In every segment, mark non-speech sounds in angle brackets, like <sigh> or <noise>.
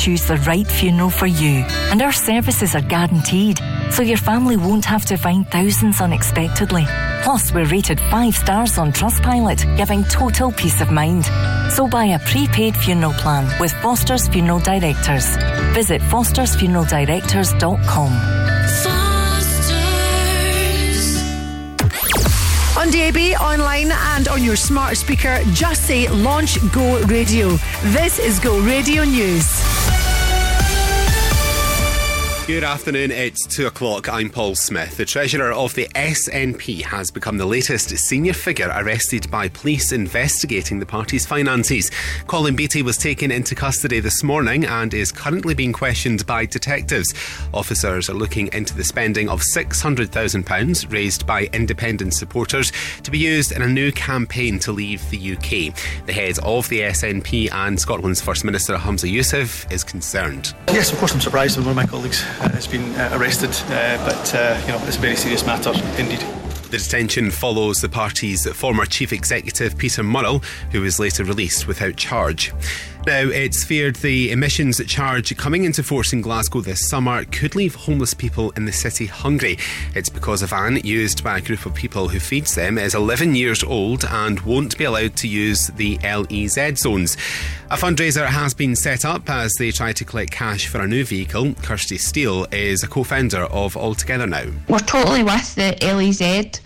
choose the right funeral for you. And our services are guaranteed, so your family won't have to find thousands unexpectedly. Plus, we're rated 5 stars on Trustpilot, giving total peace of mind. So buy a prepaid funeral plan with Foster's Funeral Directors. Visit fostersfuneraldirectors.com. On DAB, online, and on your smart speaker, just say Launch Go Radio. This is Go Radio News. Good afternoon, it's 2 o'clock. I'm Paul Smith. The Treasurer of the SNP has become the latest senior figure arrested by police investigating the party's finances. Colin Beattie was taken into custody this morning and is currently being questioned by detectives. Officers are looking into the spending of £600,000 raised by independent supporters to be used in a new campaign to leave the UK. The head of the SNP and Scotland's First Minister Humza Yousaf is concerned. Yes, of course, I'm surprised when one of my colleagues has been uh, arrested, uh, but uh, you know it's a very serious matter indeed. The detention follows the party's former chief executive Peter Murrell, who was later released without charge. Now, it's feared the emissions charge coming into force in Glasgow this summer could leave homeless people in the city hungry. It's because a van used by a group of people who feeds them is 11 years old and won't be allowed to use the LEZ zones. A fundraiser has been set up as they try to collect cash for a new vehicle. Kirsty Steele is a co founder of Altogether Now. We're totally with the LEZ.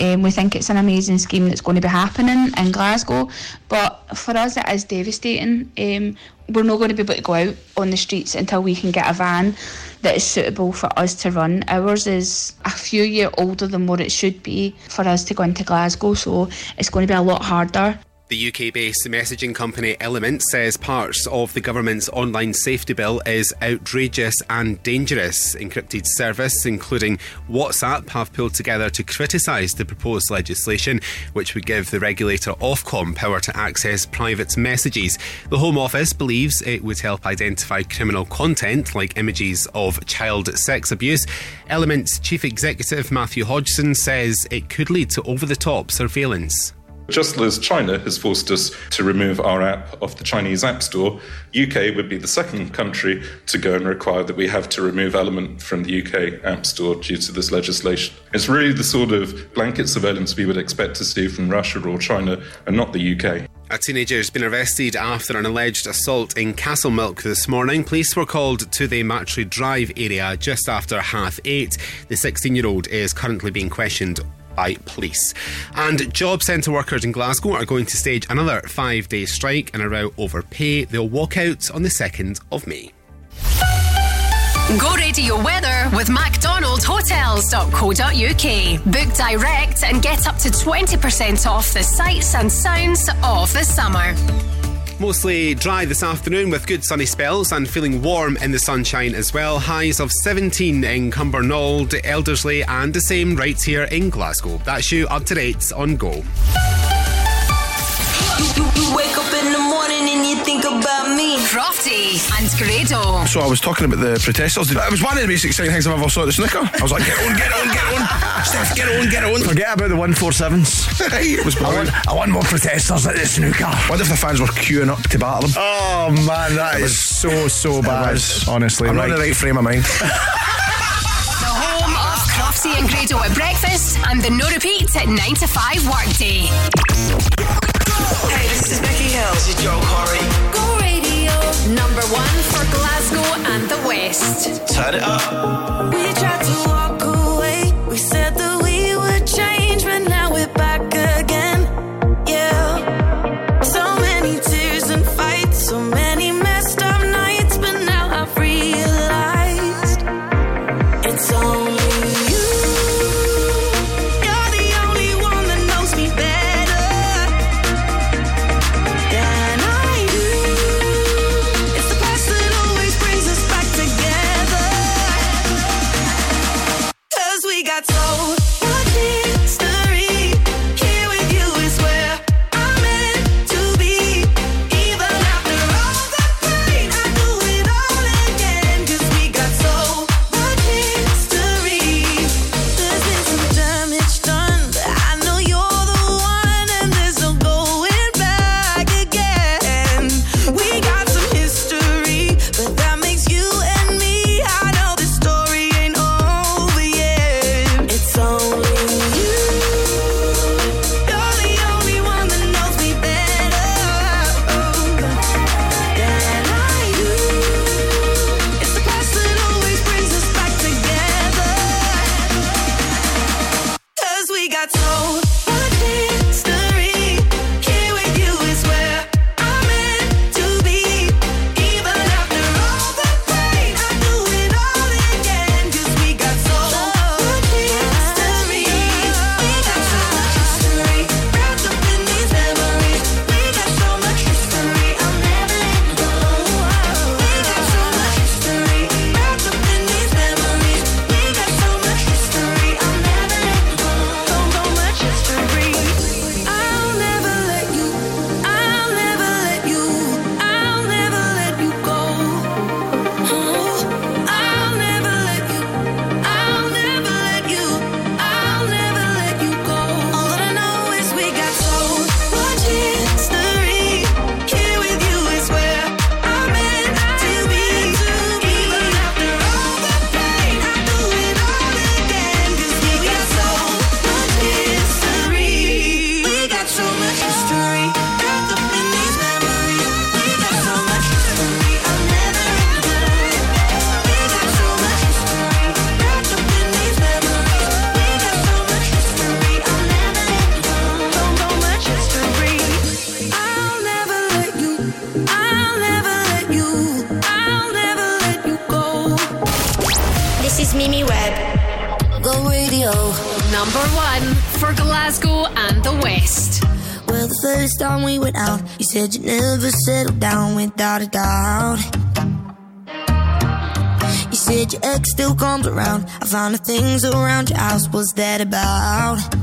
Um, we think it's an amazing scheme that's going to be happening in Glasgow, but for us it is devastating. Um, we're not going to be able to go out on the streets until we can get a van that is suitable for us to run. Ours is a few years older than what it should be for us to go into Glasgow, so it's going to be a lot harder. The UK based messaging company Element says parts of the government's online safety bill is outrageous and dangerous. Encrypted service, including WhatsApp, have pulled together to criticise the proposed legislation, which would give the regulator Ofcom power to access private messages. The Home Office believes it would help identify criminal content like images of child sex abuse. Element's chief executive Matthew Hodgson says it could lead to over the top surveillance. Just as China has forced us to remove our app off the Chinese App Store, UK would be the second country to go and require that we have to remove Element from the UK App Store due to this legislation. It's really the sort of blanket surveillance we would expect to see from Russia or China and not the UK. A teenager has been arrested after an alleged assault in Castlemilk this morning. Police were called to the Machrie Drive area just after half eight. The 16 year old is currently being questioned by police. And job centre workers in Glasgow are going to stage another five day strike and a row over pay. They'll walk out on the 2nd of May. Go radio weather with MacDonaldHotels.co.uk. Book direct and get up to 20% off the sights and sounds of the summer. Mostly dry this afternoon with good sunny spells and feeling warm in the sunshine as well. Highs of 17 in Cumbernauld, Elderslie, and the same right here in Glasgow. That's you up to date on Go. Up in the morning and you think about me. Crofty and Grado. So I was talking about the protesters. It was one of the most exciting things I've ever saw at the snooker. I was like, get on, get on, get on. Steph, get on, get on. Forget about the 147s. it was I want, brilliant. I want more protesters at the snooker. What if the fans were queuing up to battle them. Oh man, that It is was- so so bad. was- Honestly, I'm not in the right frame of mind. <laughs> The home of Crofty and Grado at breakfast and the no repeat at 9 to 5 workday. Hey, this is Becky Hill. This is Joel Corry. Go radio. Number one for Glasgow and the West. Turn it up. We tried All the things around your house. What's that about?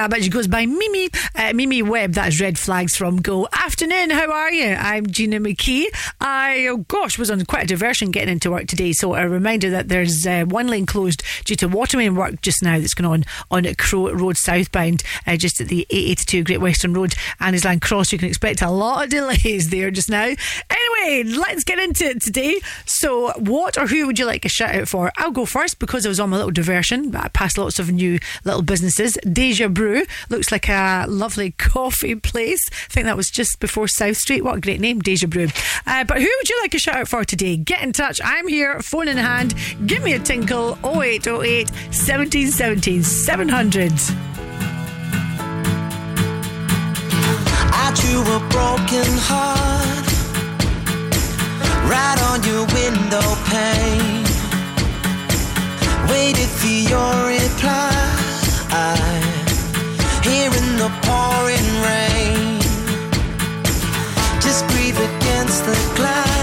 yeah, but she goes by Mimi. Uh, Mimi Webb, that's Red Flags from Go. Afternoon, how are you? I'm Gina McKie. I, oh gosh, was on quite a diversion getting into work today. So a reminder that there's uh, one lane closed due to water main work just now that's going on on at Crow Road southbound, uh, just at the 882 Great Western Road, Anniesland Cross. You can expect a lot of delays <laughs> there just now anyway, let's get into it today. So, what or who would you like a shout out for? I'll go first because I was on my little diversion, but I passed lots of new little businesses. Deja Brew looks like a lovely <laughs> coffee place. I think that was just before South Street. What a great name, Deja Brew. Uh, but who would you like a shout out for today? Get in touch. I'm here, phone in hand. Give me a tinkle 0808 1717 700. I chew a broken heart right on your window pane. Waited for your reply, here in the pouring rain. Just breathe against the glass.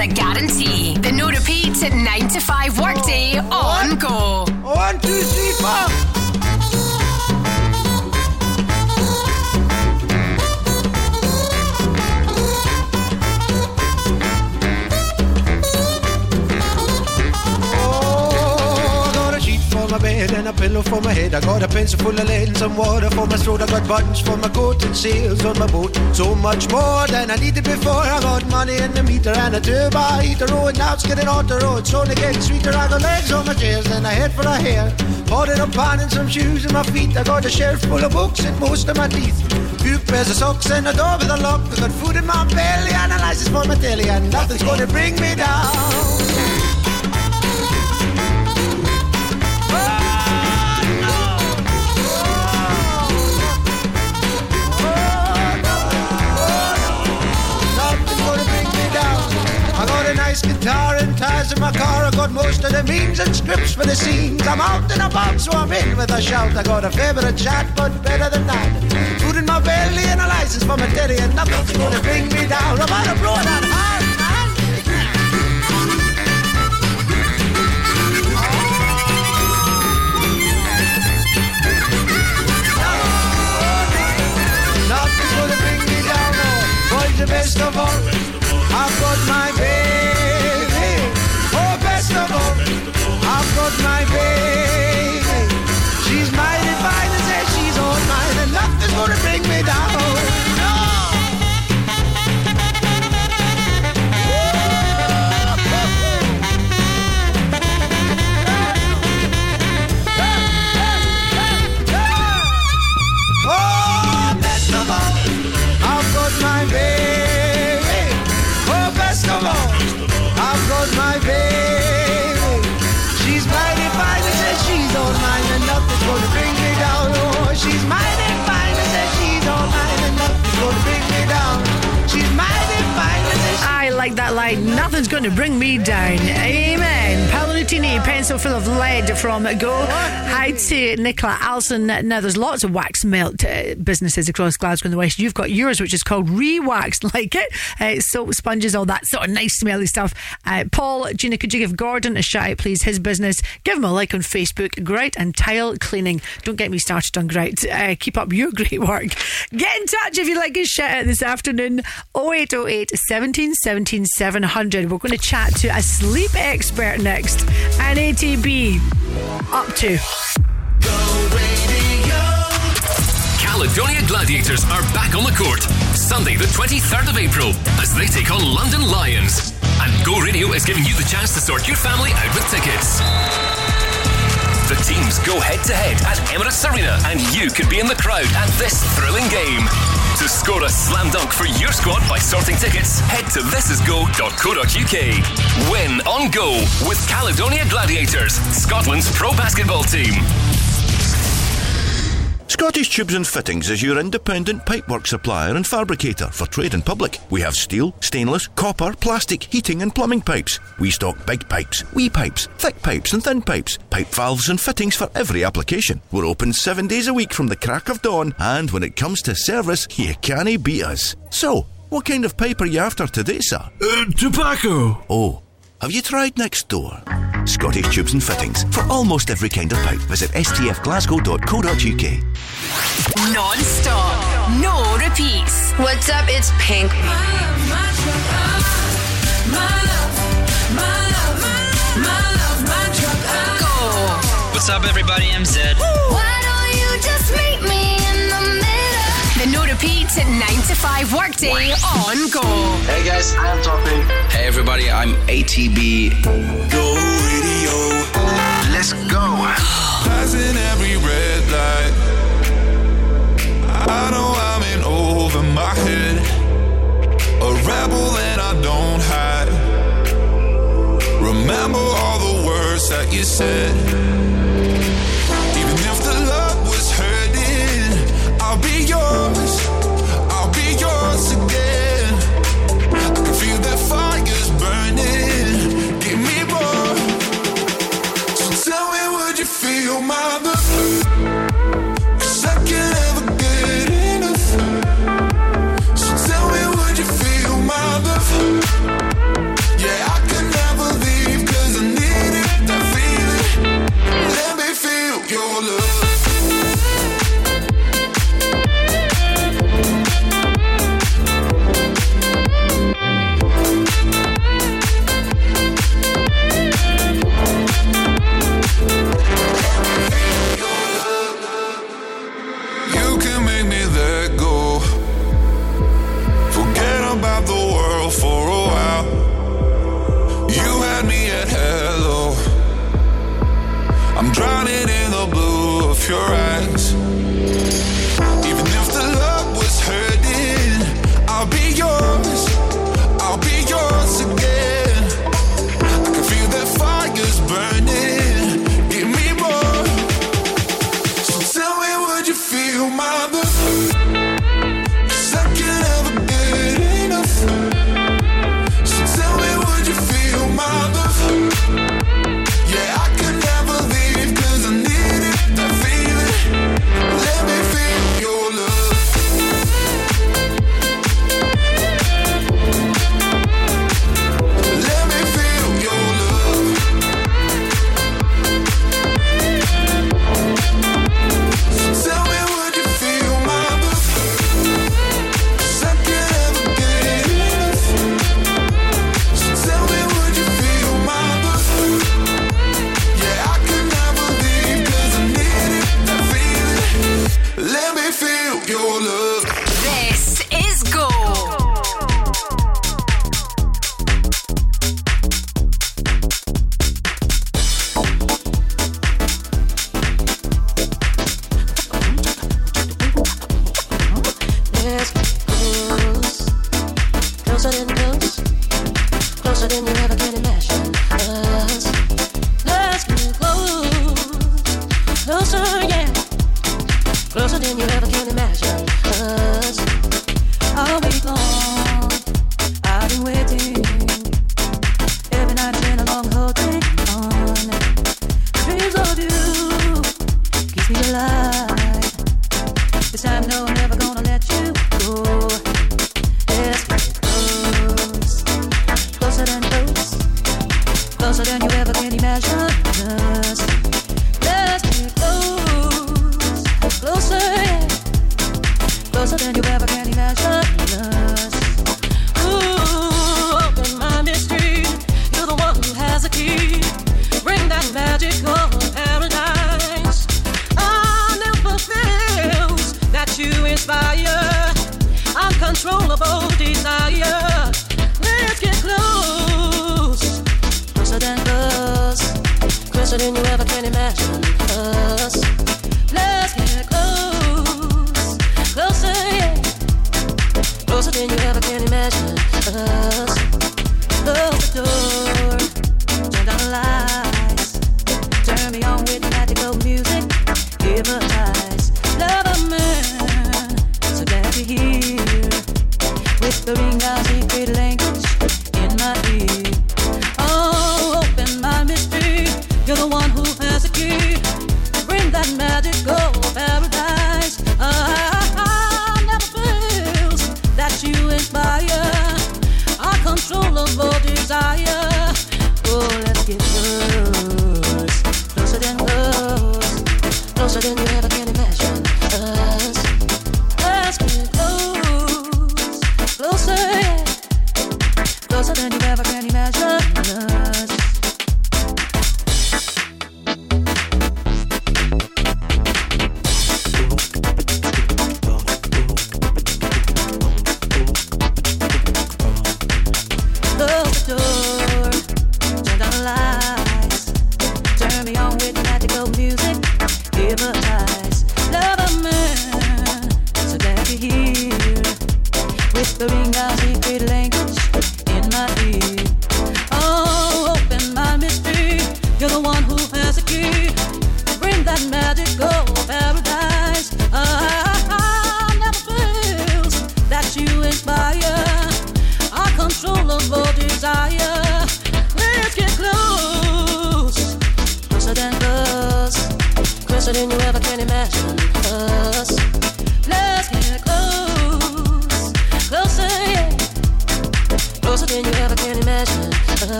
a guarantee. The no repeat at 9 to 5 workday for my head. I got a pencil full of lead and some water for my throat. I got buttons for my coat and sails on my boat. So much more than I needed before. I got money in the meter and a turbo heater. Oh, and now it's getting on the road. It's only getting sweeter. I got legs on my chairs and a head for a hair. It up pan and some shoes in my feet. I got a shelf full of books and most of my teeth. Few pairs of socks and a door with a lock. I got food in my belly and a license for my telly. And nothing's gonna bring me down. Nice guitar and tires in my car. I got most of the means and scripts for the scenes. I'm out and about, so I'm in with a shout. I got a favorite chat, but better than that. Food in my belly and a license for my daddy, and nothing's gonna bring me down. I'm on a blow that boys, the best of all, I've got my baby. Like that Nothing's going to bring me down. Amen. Paolo Nutini, pencil full of lead from Go. Hi to Nicola Alson. Now, there's lots of wax melt uh, businesses across Glasgow and the West. You've got yours, which is called Rewax, <laughs> like it. Uh, soap, sponges, all that sort of nice, smelly stuff. Uh, Paul, Gina, could you give Gordon a shout out, please? His business. Give him a like on Facebook. Grout and tile cleaning. Don't get me started on grout. Uh, keep up your <laughs> great work. Get in touch if you'd like a shout out this afternoon. 0808 17 17 700. We're going to chat to a sleep expert next. And ATB up to. Caledonia Gladiators are back on the court Sunday, the 23rd of April, as they take on London Lions. And Go Radio is giving you the chance to sort your family out with tickets. The teams go head to head at Emirates Arena, and you could be in the crowd at this thrilling game. To score a slam dunk for your squad by sorting tickets, head to thisisgo.co.uk. Win on Go with Caledonia Gladiators, Scotland's pro basketball team. Scottish Tubes and Fittings is your independent pipework supplier and fabricator for trade and public. We have steel, stainless, copper, plastic, heating and plumbing pipes. We stock big pipes, wee pipes, thick pipes and thin pipes, pipe valves and fittings for every application. We're open seven days a week from the crack of dawn, and when it comes to service, you can't beat us. So, what kind of pipe are you after today, sir? Uh, tobacco. Oh, have you tried next door? Scottish Tubes and Fittings for almost every kind of pipe. Visit stfglasgow.co.uk. Non stop. No repeats. What's up? It's Pink. Go. What's up, everybody? I'm Zedd. Why don't you just meet me in the middle? The no repeats at 9 to 5 workday on Go. Hey guys, I'm Topping. Hey everybody, I'm ATB. Go radio. Let's go. Passing every red light. I know I'm in over my head. A rebel and I don't hide. Remember all the words that you said.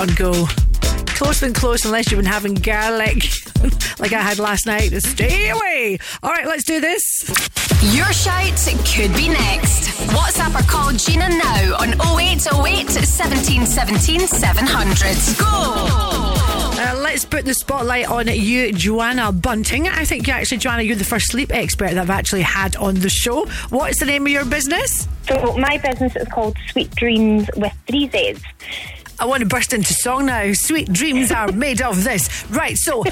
on go. Close and close, unless you've been having garlic <laughs> like I had last night. Stay away. All right, let's do this. Your shout could be next. WhatsApp or call Gina now on 0808 1717 700. Go! Uh, let's put the spotlight on you, Joanna Bunting. I think you actually, Joanna, you're the first sleep expert that I've actually had on the show. What is the name of your business? So, my business is called Sweet Dreams with Three Z's. I want to burst into song now. Sweet dreams are <laughs> made of this. Right, so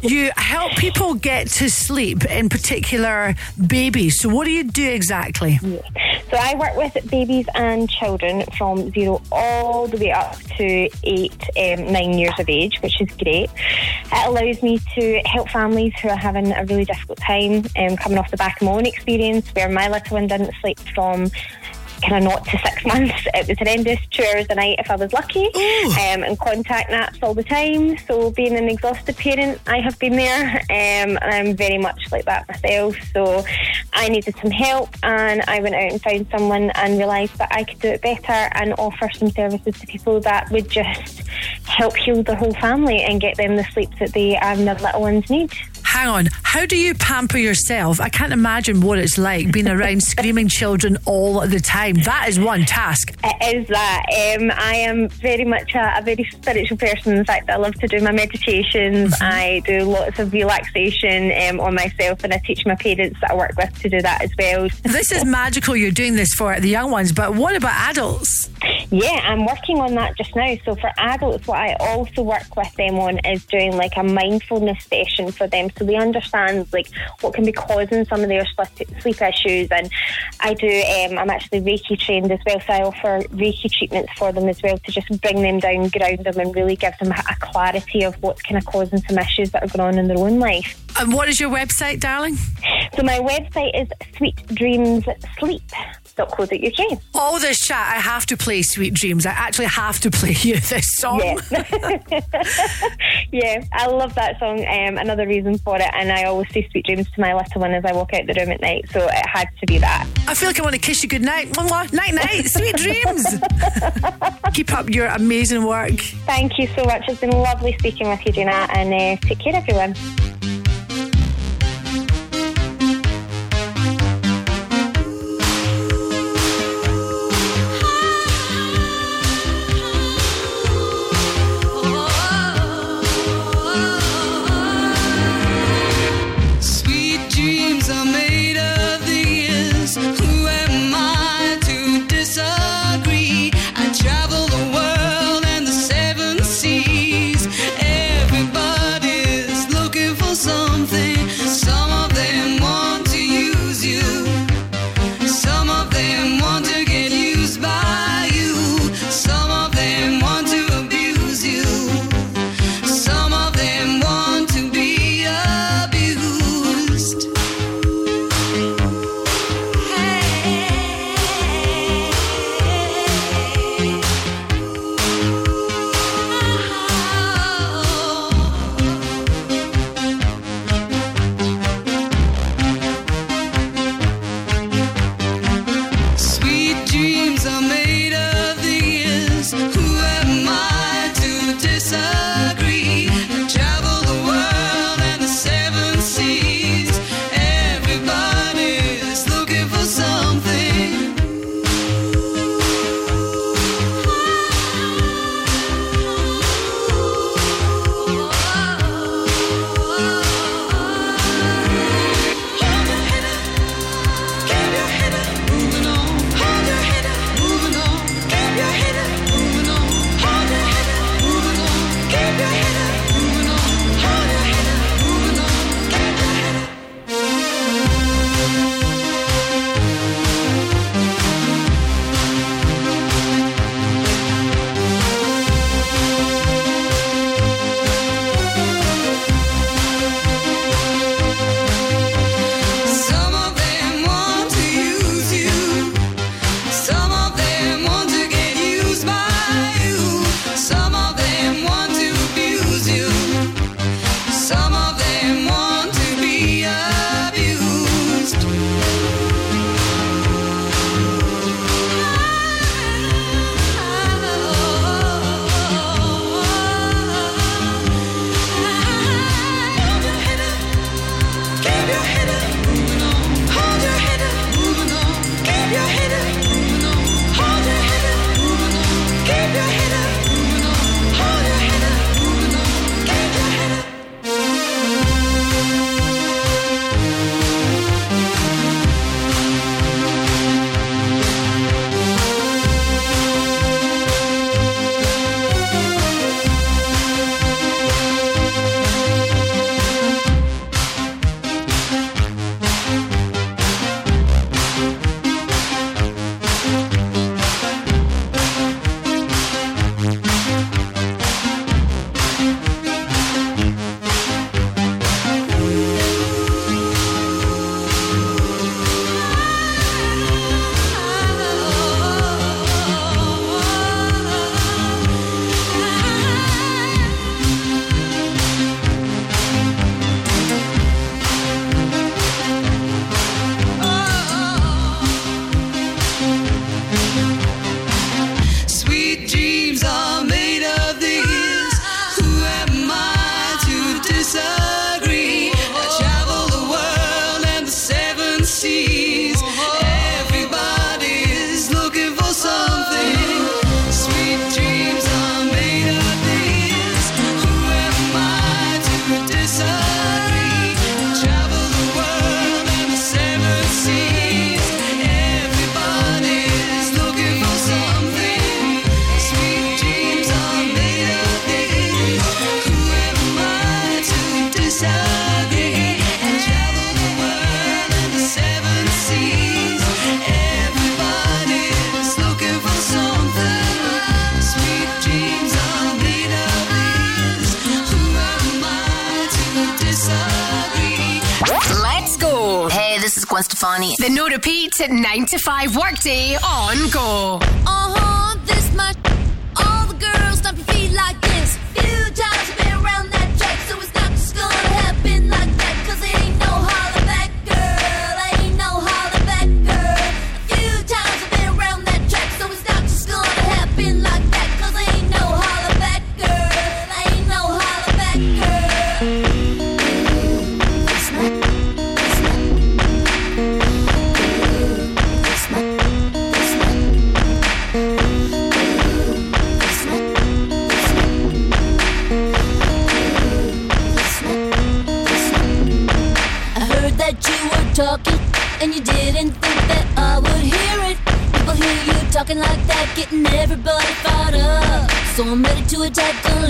you help people get to sleep, in particular babies. So, what do you do exactly? So I work with babies and children from zero all the way up to eight, um, nine years of age, which is great. It allows me to help families who are having a really difficult time, um, coming off the back of my own experience, where my little one didn't sleep from kind of not to six months. <laughs> It was horrendous, two hours a night if I was lucky, um, and contact naps all the time. So being an exhausted parent, I have been there, um, and I'm very much like that myself. So I needed some help, and I went out and found someone and realised that I could do it better and offer some services to people that would just help heal the whole family and get them the sleep that they and their little ones need. Hang on, how do you pamper yourself? I can't imagine what it's like being around <laughs> screaming children all the time. That is one task. It is that. Um, I am very much a, a very spiritual person. In fact, I love to do my meditations. I do lots of relaxation um, on myself, and I teach my parents that I work with to do that as well. This is magical you're doing this for the young ones, but what about adults? Yeah, I'm working on that just now. So for adults, what I also work with them on is doing like a mindfulness session for them, so they understand like what can be causing some of their sleep issues. And I do. Um, I'm actually Reiki trained as well, so I offer Reiki treatments for them as well to just bring them down, ground them, and really give them a, a clarity of what's kind of causing some issues that are going on in their own life. And what is your website, darling? So my website is sweetdreamssleep.co.uk. All this chat, I have to play Sweet Dreams. I actually have to <laughs> play you this song. <laughs> yeah, I love that song. Um, another reason for it, and I always say sweet dreams to my little one as I walk out the room at night. So it had to be that. I feel like I want to kiss you goodnight. Night, night. Night. Sweet dreams. <laughs> Keep up your amazing work. Thank you so much. It's been lovely speaking with you, Gina, and uh, take care, everyone. Stefani. The No Repeat 9 to 5 workday on Go. On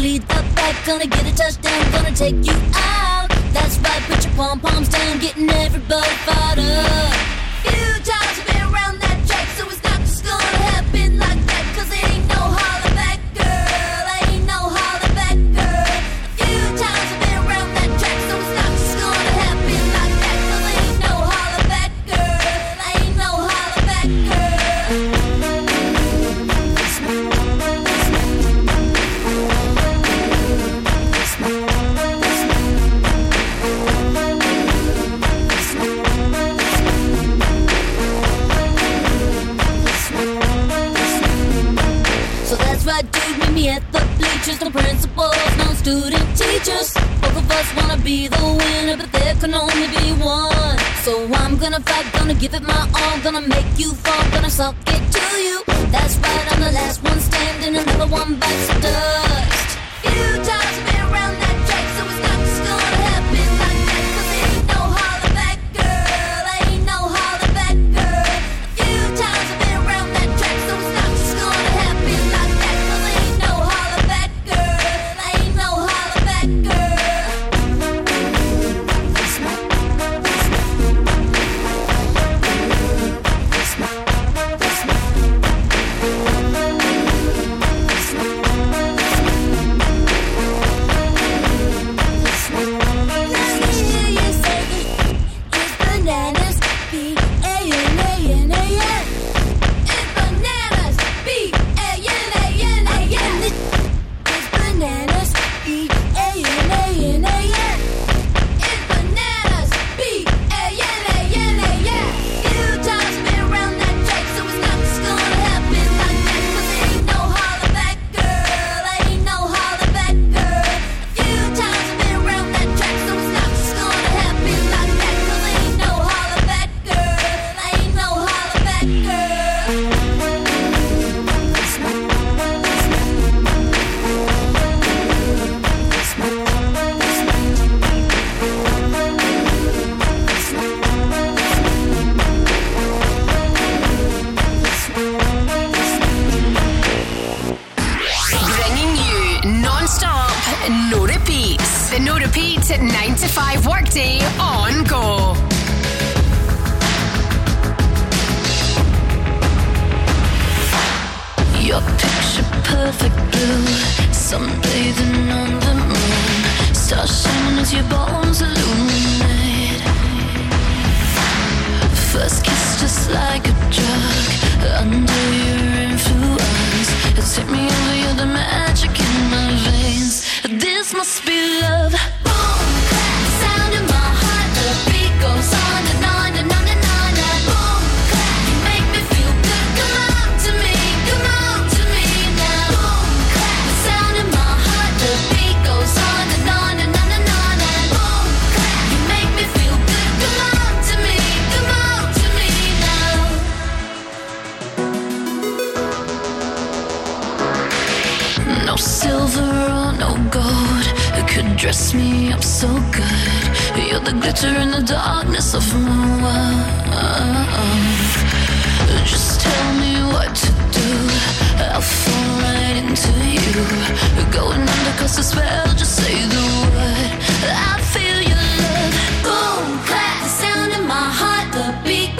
lead the pack, gonna get a touchdown, gonna take you gonna make you fall, gonna suck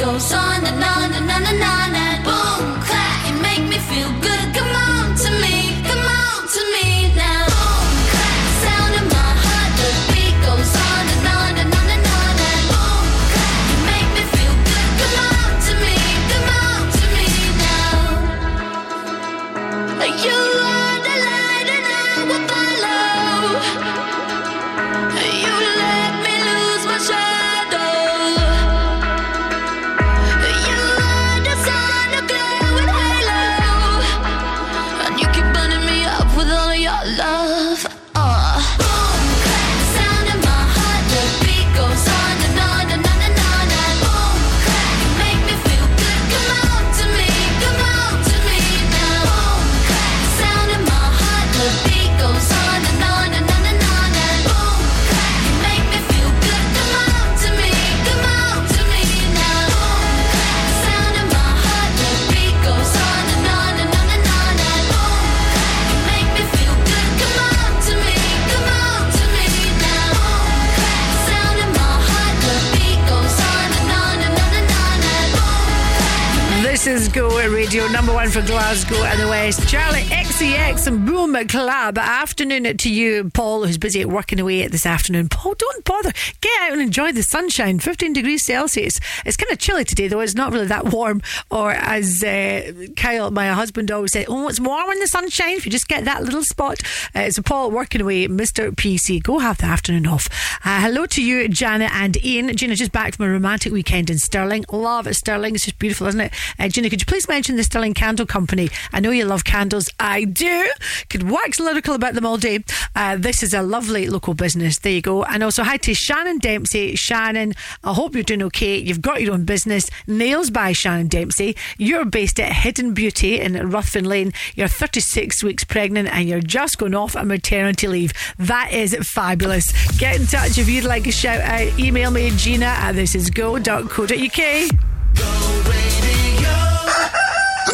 goes on and on and on and on. And on. One for Glasgow and the West. Charli XCX and Boom Clap. Afternoon to you, Paul, who's busy working away this afternoon. Paul, don't bother. Get out and enjoy the sunshine. 15 degrees Celsius. It's kind of chilly today, though. It's not really that warm. Or as uh, Kyle, my husband, always said, oh, it's warm in the sunshine if you just get that little spot. Uh, so, Paul, working away, Mr. PC, go have the afternoon off. Uh, hello to you, Janet and Ian. Gina, just back from a romantic weekend in Stirling. Love Stirling. It's just beautiful, isn't it? Uh, Gina, could you please mention the Stirling Candle Company? I know you love candles. I do. Could wax lyrical about them all day. Uh, this is a lovely local business. There you go. And also, hi to Shannon Dempsey. Shannon, I hope you're doing okay. You've got your own business. Nails by Shannon Dempsey. You're based at Hidden Beauty in Ruthven Lane. You're 36 weeks pregnant and you're just going off on maternity leave. That is fabulous. Get in touch if you'd like a shout out. Email me, Gina at thisisgo.co.uk. I'm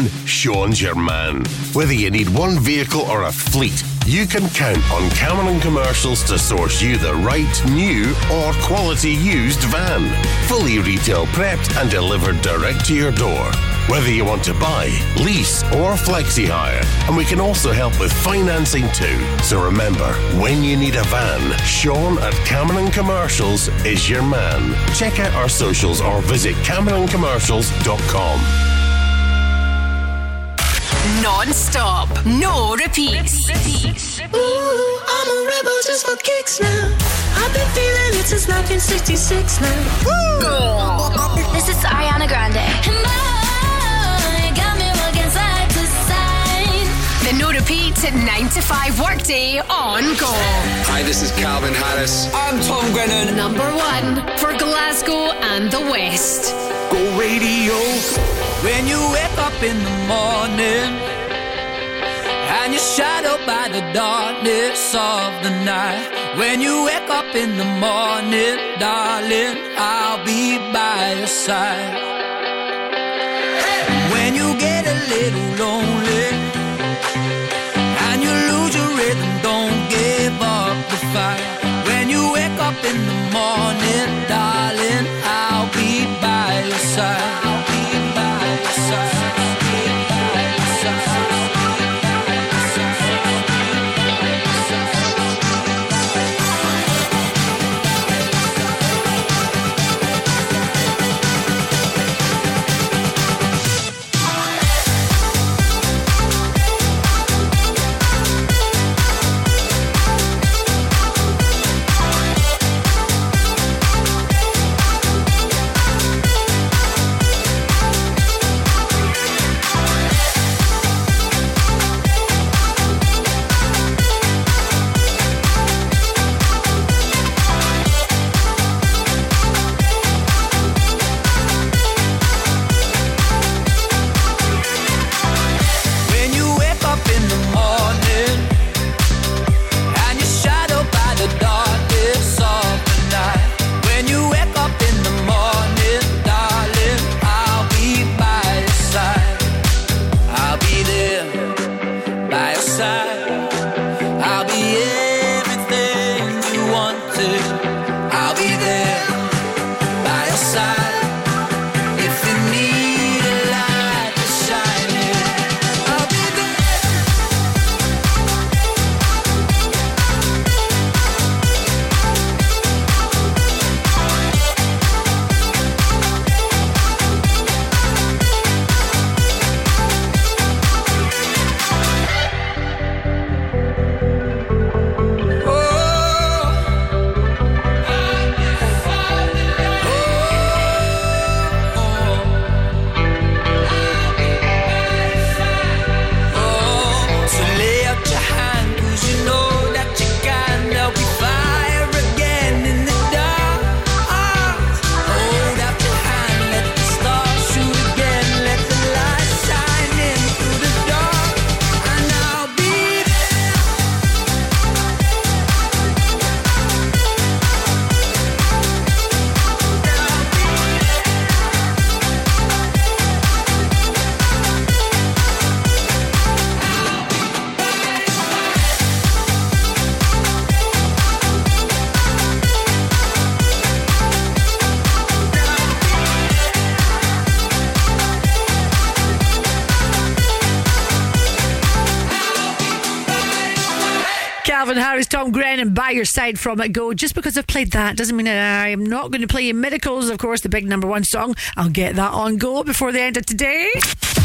Sean's your man. Whether you need one vehicle or a fleet, you can count on Cameron Commercials to source you the right new or quality used van. Fully retail prepped and delivered direct to your door. Whether you want to buy, lease, or flexi hire, and we can also help with financing too. So remember, when you need a van, Sean at Cameron Commercials is your man. Check out our socials or visit CameronCommercials.com. Non-stop, no repeats. Ooh, I'm a rebel just for kicks now. I've been feeling it since 1966 now. This is Ariana Grande. The no repeats at 9 to 5 workday on Go. Hi, this is Calvin Harris. I'm Tom Grennan. Number one for Glasgow and the West. Go radio. When you wake up in the morning and you're shadowed by the darkness of the night. When you wake up in the morning, darling, I'll be by your side. When you your side from it go. Just because I've played that doesn't mean I am not going to play Miracles, of course, the big number one song. I'll get that on go before the end of today.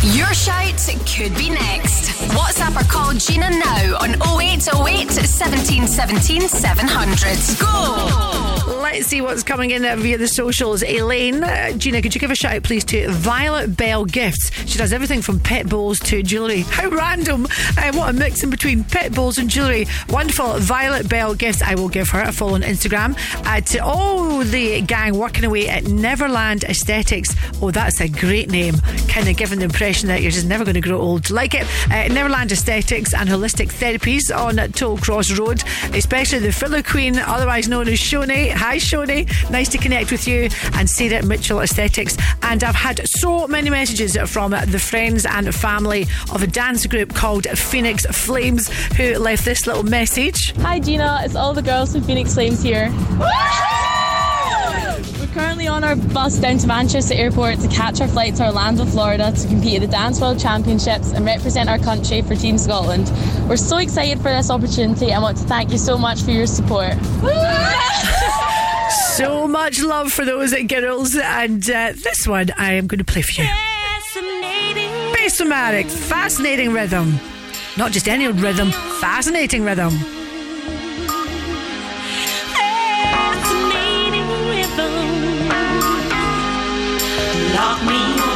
Your shout could be next. WhatsApp or call Gina now on 0808 17 17 700. Go! Let's see what's coming in uh, via the socials. Elaine, uh, Gina, could you give a shout out, please, to Violet Bell Gifts? She does everything from pet bowls to jewellery. <laughs> How random! Uh, what a mix in between pet bowls and jewellery. Wonderful. Violet Bell Gifts. I will give her a follow on Instagram. Uh, to all the gang working away at Neverland Aesthetics. Oh, that's a great name. Kind of giving the impression that you're just never going to grow old. Like it. Uh, Neverland Aesthetics and Holistic Therapies on Tollcross Road, especially the Filler Queen, otherwise known as Shoni. Hi, Shoni. Nice to connect with you. And Sarah Mitchell Aesthetics. And I've had so many messages from the friends and family of a dance group called Phoenix Flames who left this little message. Hi Gina, it's all the girls from Phoenix Flames here. We're currently on our bus down to Manchester Airport to catch our flight to Orlando, Florida to compete at the Dance World Championships and represent our country for Team Scotland. We're so excited for this opportunity and want to thank you so much for your support. So much love for those girls, and uh, this one I am going to play for you. Bassomatic, fascinating rhythm. Not just any old rhythm, fascinating rhythm. Lock me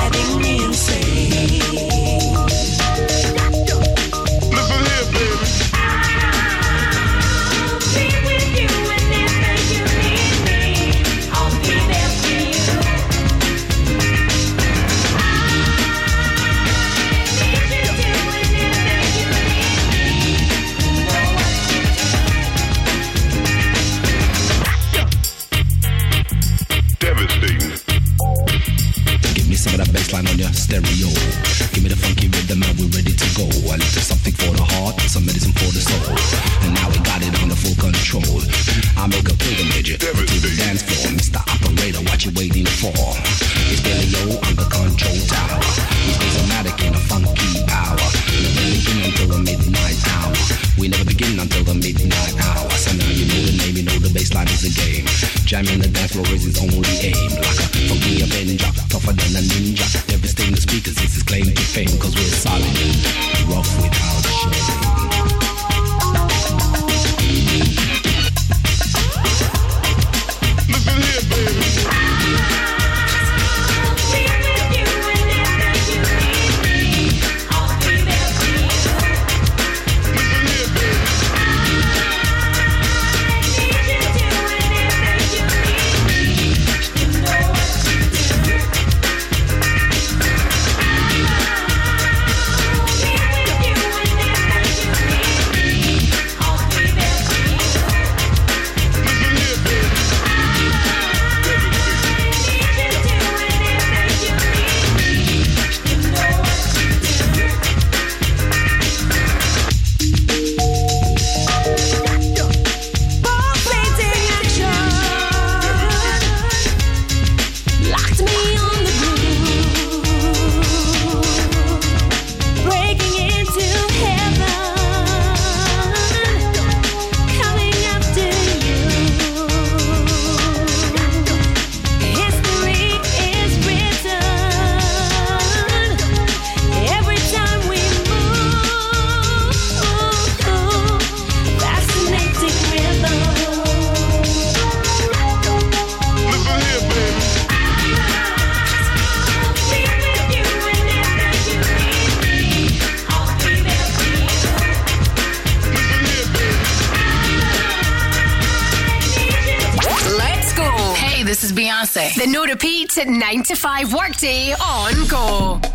stereo. Give me the funky rhythm and we're ready to go. A little something for the heart, some medicine for the soul. And now we got it under full control. I make a pilgrimage to the dance floor. Mr. Operator, what you waiting for? It's Billy O on the control tower. He's bassmatic in a funky hour. We never begin until the midnight hour. We never begin until the midnight hour. So now you know the name, you know the bassline is the game. Jamming the dance floor is his only aim. Like a funky avenger, tougher than a ninja. Devastating the speakers is his claim to fame. Cause we're solid, rough without shame. 9 to 5 workday on Go.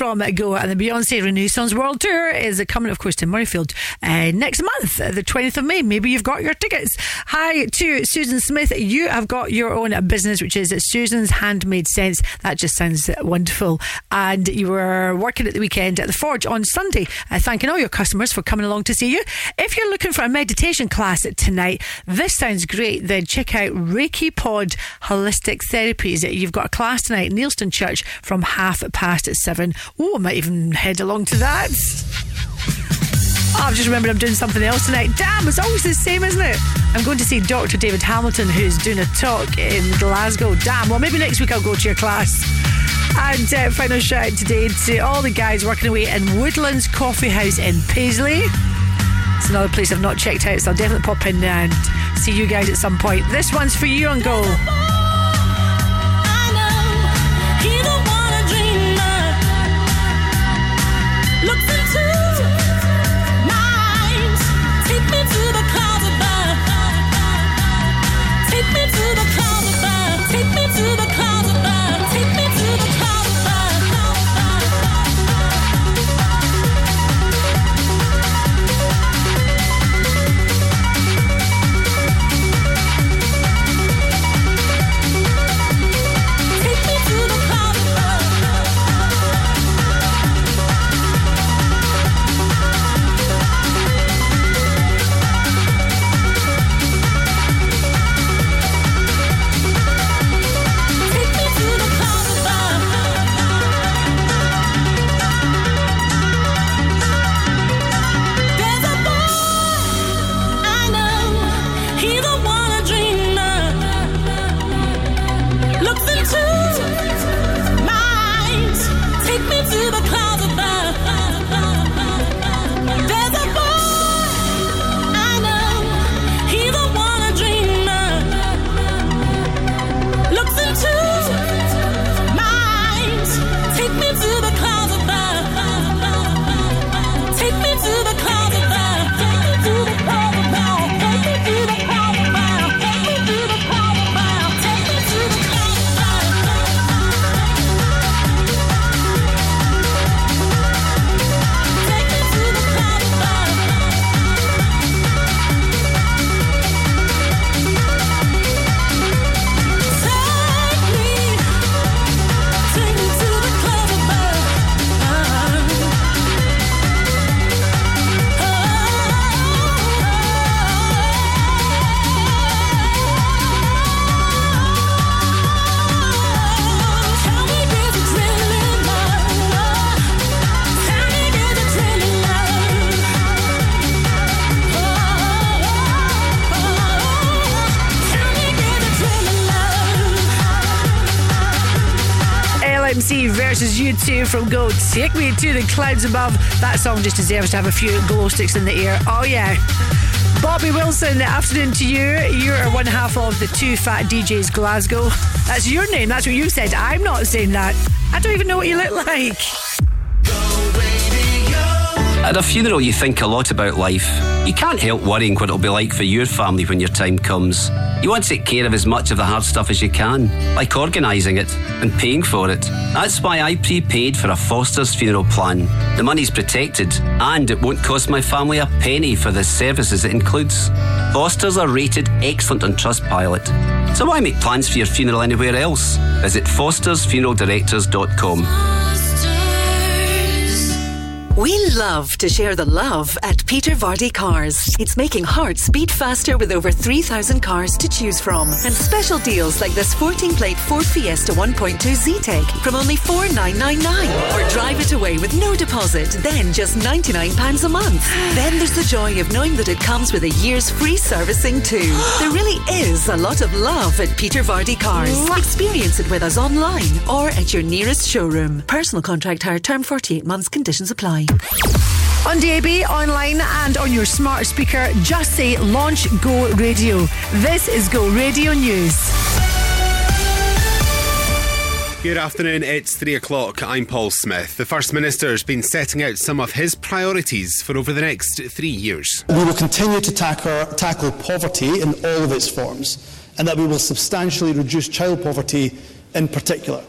from Goa, and the Beyonce Renaissance World Tour is coming, of course, to Murrayfield uh, next month, the 20th of May. Maybe you've got your tickets. Hi to Susan Smith. You have got your own business, which is Susan's Handmade Sense. That just sounds wonderful. And you were working at the weekend at the Forge on Sunday, uh, thanking all your customers for coming along to see you if you're looking for a meditation class tonight, this sounds great. Then check out Reiki Pod Holistic Therapies. You've got a class tonight Neilston Church from half past seven. Oh, I might even head along to that. Oh, I've just remembered I'm doing something else tonight. Damn, it's always the same, isn't it? I'm going to see Dr. David Hamilton, who's doing a talk in Glasgow. Damn, well, maybe next week I'll go to your class. And uh, final shout out today to all the guys working away in Woodlands Coffee House in Paisley another place I've not checked out, so I'll definitely pop in and see you guys at some point. This one's for you on Go. To the clouds above. That song just deserves to have a few glow sticks in the air. Oh, yeah. Bobby Wilson, afternoon to you. You're one half of the Two Fat DJs Glasgow. That's your name. That's what you said. I'm not saying that. I don't even know what you look like. At a funeral, you think a lot about life. You can't help worrying what it'll be like for your family when your time comes. You want to take care of as much of the hard stuff as you can, like organising it and paying for it. That's why I prepaid for a Foster's funeral plan. The money's protected, and it won't cost my family a penny for the services it includes. Foster's are rated excellent on Trustpilot. So why make plans for your funeral anywhere else? Visit fostersfuneraldirectors.com. We love to share the love at Peter Vardy Cars. It's making hearts beat faster with over 3,000 cars to choose from. And special deals like this 14 plate Ford Fiesta 1.2 Zetec from only 4,999. Or drive it away with no deposit, then just £99 a month. Then there's the joy of knowing that it comes with a year's free servicing too. There really is a lot of love at Peter Vardy Cars. Experience it with us online or at your nearest showroom. Personal contract hire term 48 months, conditions apply. On DAB, online, and on your smart speaker, just say Launch Go Radio. This is Go Radio News. Good afternoon, it's three o'clock. I'm Paul Smith. The First Minister's been setting out some of his priorities for over the next three years. We will continue to tackle, tackle poverty in all of its forms, and that we will substantially reduce child poverty in particular.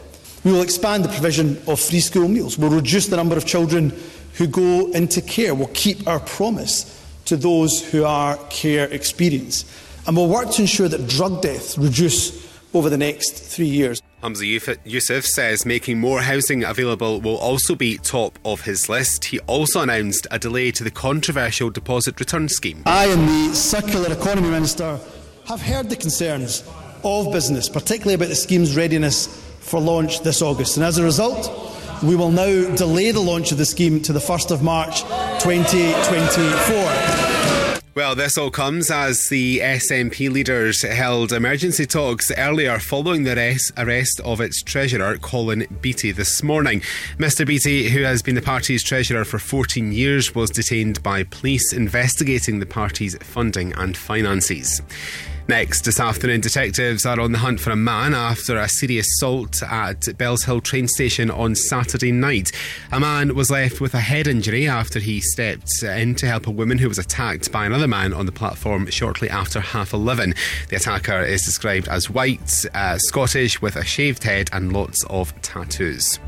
We will expand the provision of free school meals. We'll reduce the number of children who go into care. We'll keep our promise to those who are care experienced. And we'll work to ensure that drug deaths reduce over the next three years. Humza Yuf- Yousaf says making more housing available will also be top of his list. He also announced a delay to the controversial deposit return scheme. I and the Circular Economy Minister have heard the concerns of business, particularly about the scheme's readiness for launch this August. And as a result, we will now delay the launch of the scheme to the 1st of March 2024. Well, this all comes as the SNP leaders held emergency talks earlier following the arrest, of its treasurer, Colin Beattie, this morning. Mr. Beattie, who has been the party's treasurer for 14 years, was detained by police investigating the party's funding and finances. Next, this afternoon, detectives are on the hunt for a man after a serious assault at Bellshill train station on Saturday night. A man was left with a head injury after he stepped in to help a woman who was attacked by another man on the platform shortly after half 11. The attacker is described as white, uh, Scottish, with a shaved head and lots of tattoos.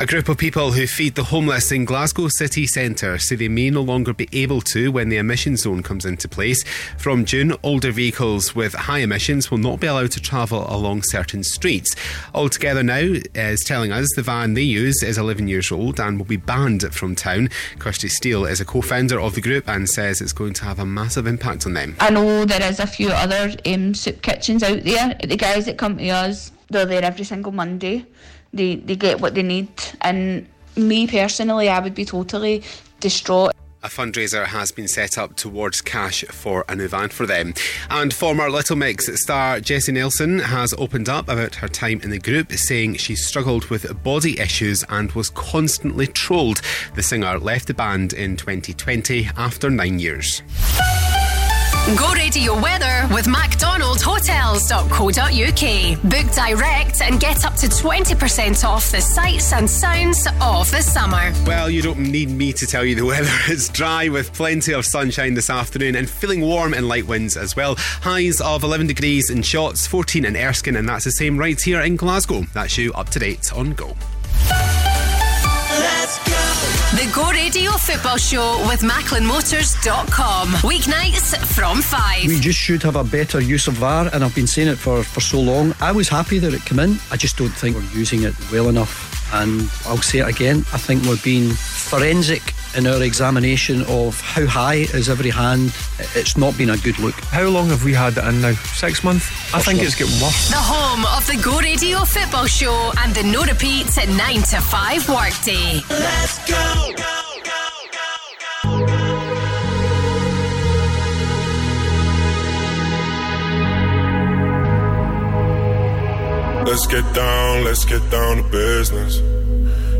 A group of people who feed the homeless in Glasgow city centre say they may no longer be able to when the emission zone comes into place. From June, older vehicles with high emissions will not be allowed to travel along certain streets. Altogether now is telling us the van they use is 11 years old and will be banned from town. Kirsty Steele is a co-founder of the group and says it's going to have a massive impact on them. I know there is a few other um, soup kitchens out there. The guys that come to us, they're there every single Monday. They they get what they need, and me personally, I would be totally distraught. A fundraiser has been set up towards cash for a new van for them. And former Little Mix star Jesy Nelson has opened up about her time in the group, saying she struggled with body issues and was constantly trolled. The singer left the band in 2020 after nine years. Go radio weather with MacDonaldHotels.co.uk. Book direct and get up to 20% off the sights and sounds of the summer. Well, you don't need me to tell you the <laughs> weather. It's dry with plenty of sunshine this afternoon and feeling warm and light winds as well. Highs of 11 degrees in Shotts, 14 in Erskine, and that's the same right here in Glasgow. That's you up to date on Go. The Go Radio Football Show with MacklinMotors.com. Weeknights from 5. We just should have a better use of VAR, and I've been saying it for, for so long. I was happy that it came in. I just don't think we're using it well enough. And I'll say it again. I think we're being forensic in our examination of how high is every hand. It's not been a good look. How long have we had it in now? Six months? I think it's getting worse. The home of the Go Radio Football Show and the no repeats at 9 to 5 workday. Let's go go go go go! go. Let's get down, let's get down to business.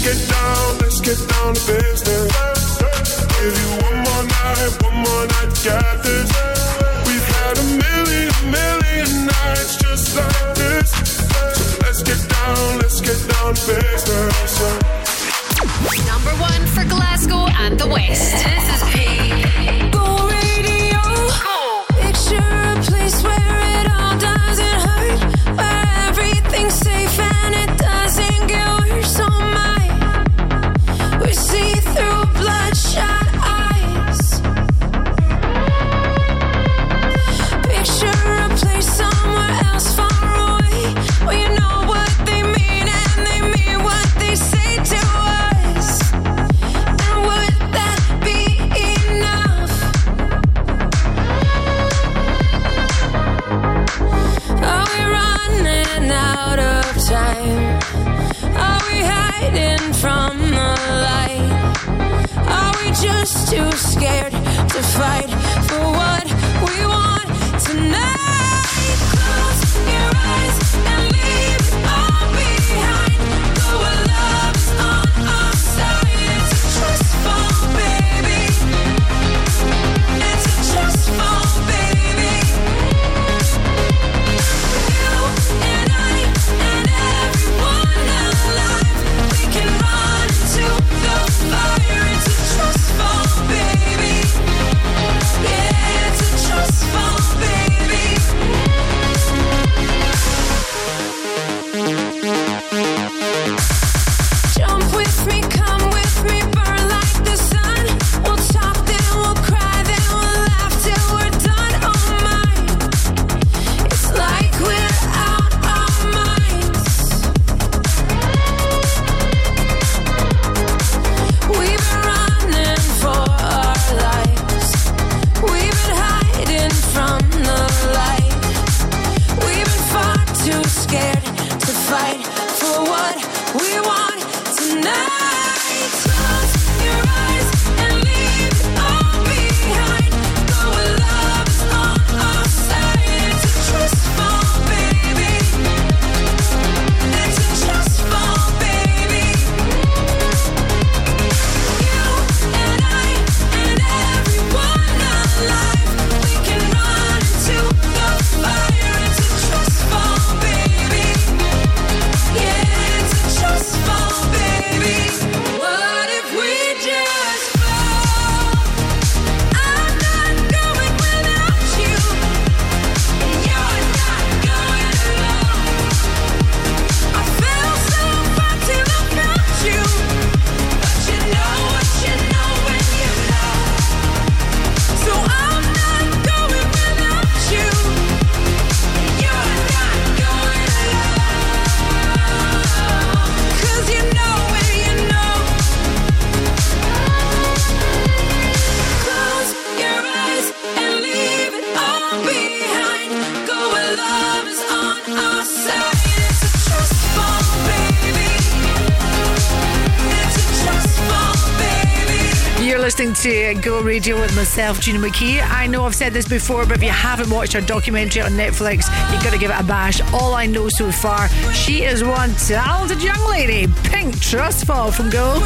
Let's get down, let's get down to business. Give you one more night, one more night get this. We've had a million, million nights just like this. So let's get down, let's get down to business. Number one for Glasgow and the West. This is P. scared good. Radio with myself, Gina McKie. I know I've said this before, but if you haven't watched our documentary on Netflix, you've got to give it a bash. All I know so far, she is one talented young lady, Pink Trustfall from Go.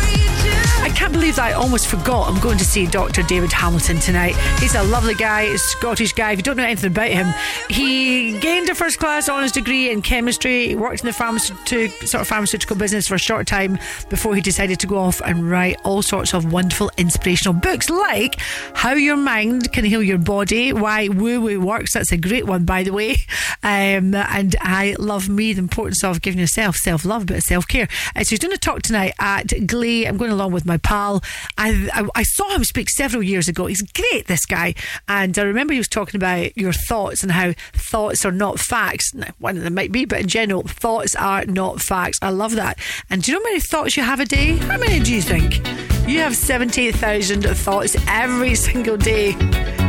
I can't believe that I almost forgot I'm going to see Dr. David Hamilton tonight. He's a lovely guy, Scottish guy. If you don't know anything about him, he gained a first class honours degree in chemistry, he worked in the pharmaceutical, sort of pharmaceutical business for a short time before he decided to go off and write all sorts of wonderful inspirational books like How Your Mind Can Heal Your Body, Why Woo Woo Works. That's a great one, by the way. Um, and I Love Me, the importance of giving yourself self love, but self care. Uh, so he's doing a talk tonight at Glee. I'm going along with my pal. I, I, I saw him speak several years ago. He's great, this guy. And I remember he was talking about your thoughts and how thoughts are not facts. One of them might be, but in general, thoughts are not facts. I love that. And do you know how many thoughts you have a day? How many do you think? You have 70,000 thoughts every <laughs> single day.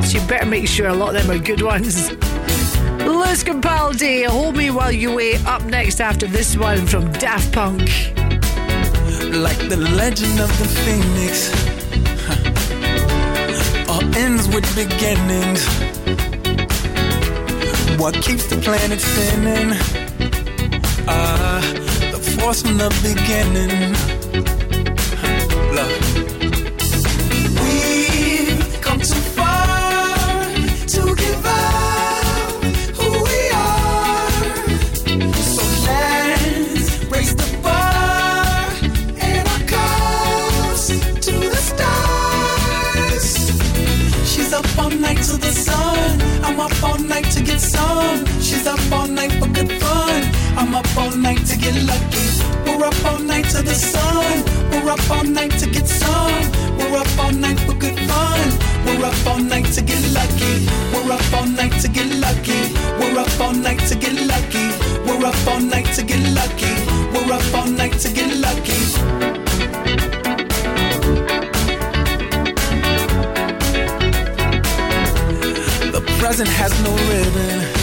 So you better make sure a lot of them are good ones. Lewis Capaldi, Hold Me While You Wait, up next after this one from Daft Punk. like the legend of the phoenix huh. <laughs> all ends with beginnings what keeps the planet spinning uh, the force from the beginning all night for good fun. I'm up all night to get lucky. We're up all night to the sun. We're up all night to get some. We're up all night for good fun. We're up all night to get lucky. We're up all night to get lucky. We're up all night to get lucky. We're up all night to get lucky. We're up all night to get lucky. The present has no ribbon.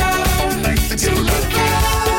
like to look out.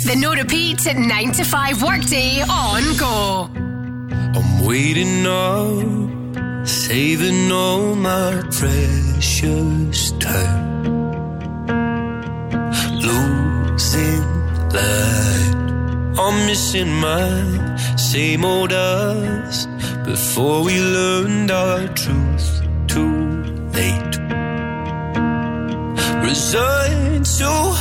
Capaldi. The no repeat 9 to 5 workday on go. I'm waiting up saving all my precious time. Losing light, I'm missing my same old us before we learned our truth too late. Resigned to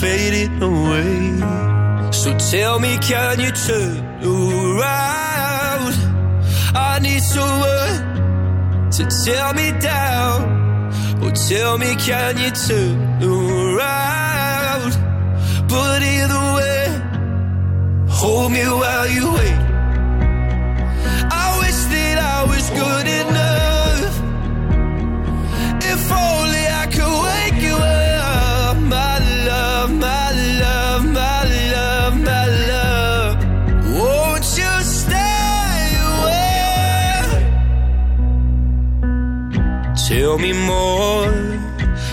fade, fading away. So tell me, can you turn around? I need someone to tear me down. Oh, tell me, can you turn around? But either way, hold me while you wait. I wish that I was good Tell me more.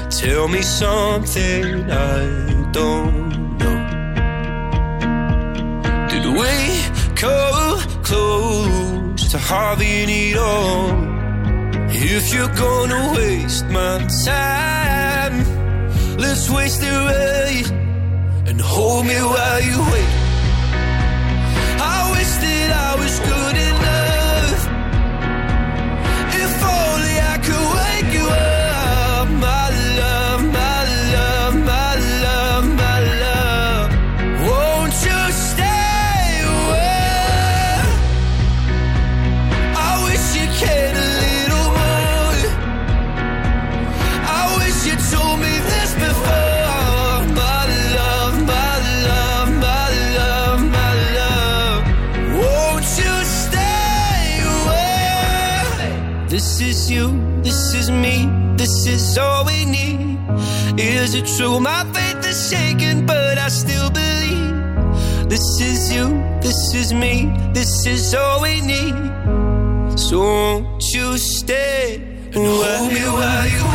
Tell me something I don't know. Did we come close to having it all? If you're gonna waste my time, let's waste it right and hold me while you wait. Is you, this is me, this is all we need. Is it true? My faith is shaken, but I still believe. This is you, this is me, this is all we need. So won't you stay and hold me while you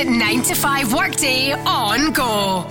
repeat 9 to 5 workday on go.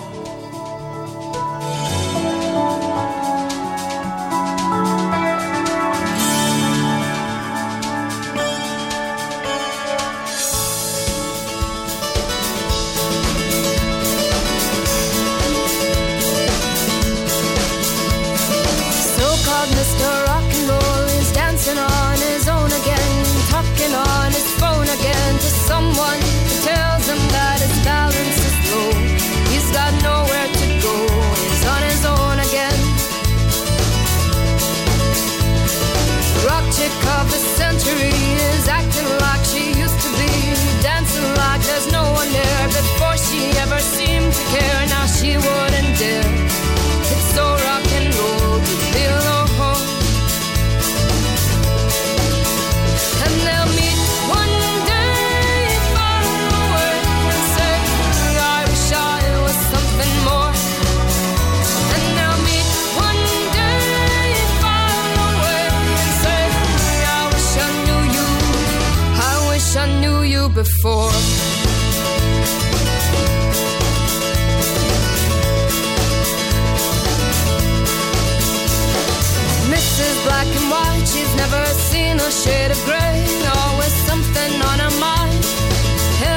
shade of gray, always something on her mind.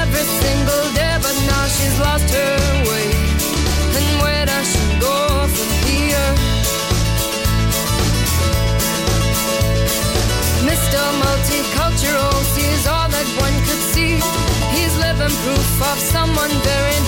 Every single day, but now she's lost her way. And where does she go from here? Mr. Multicultural sees all that one could see. He's living proof of someone very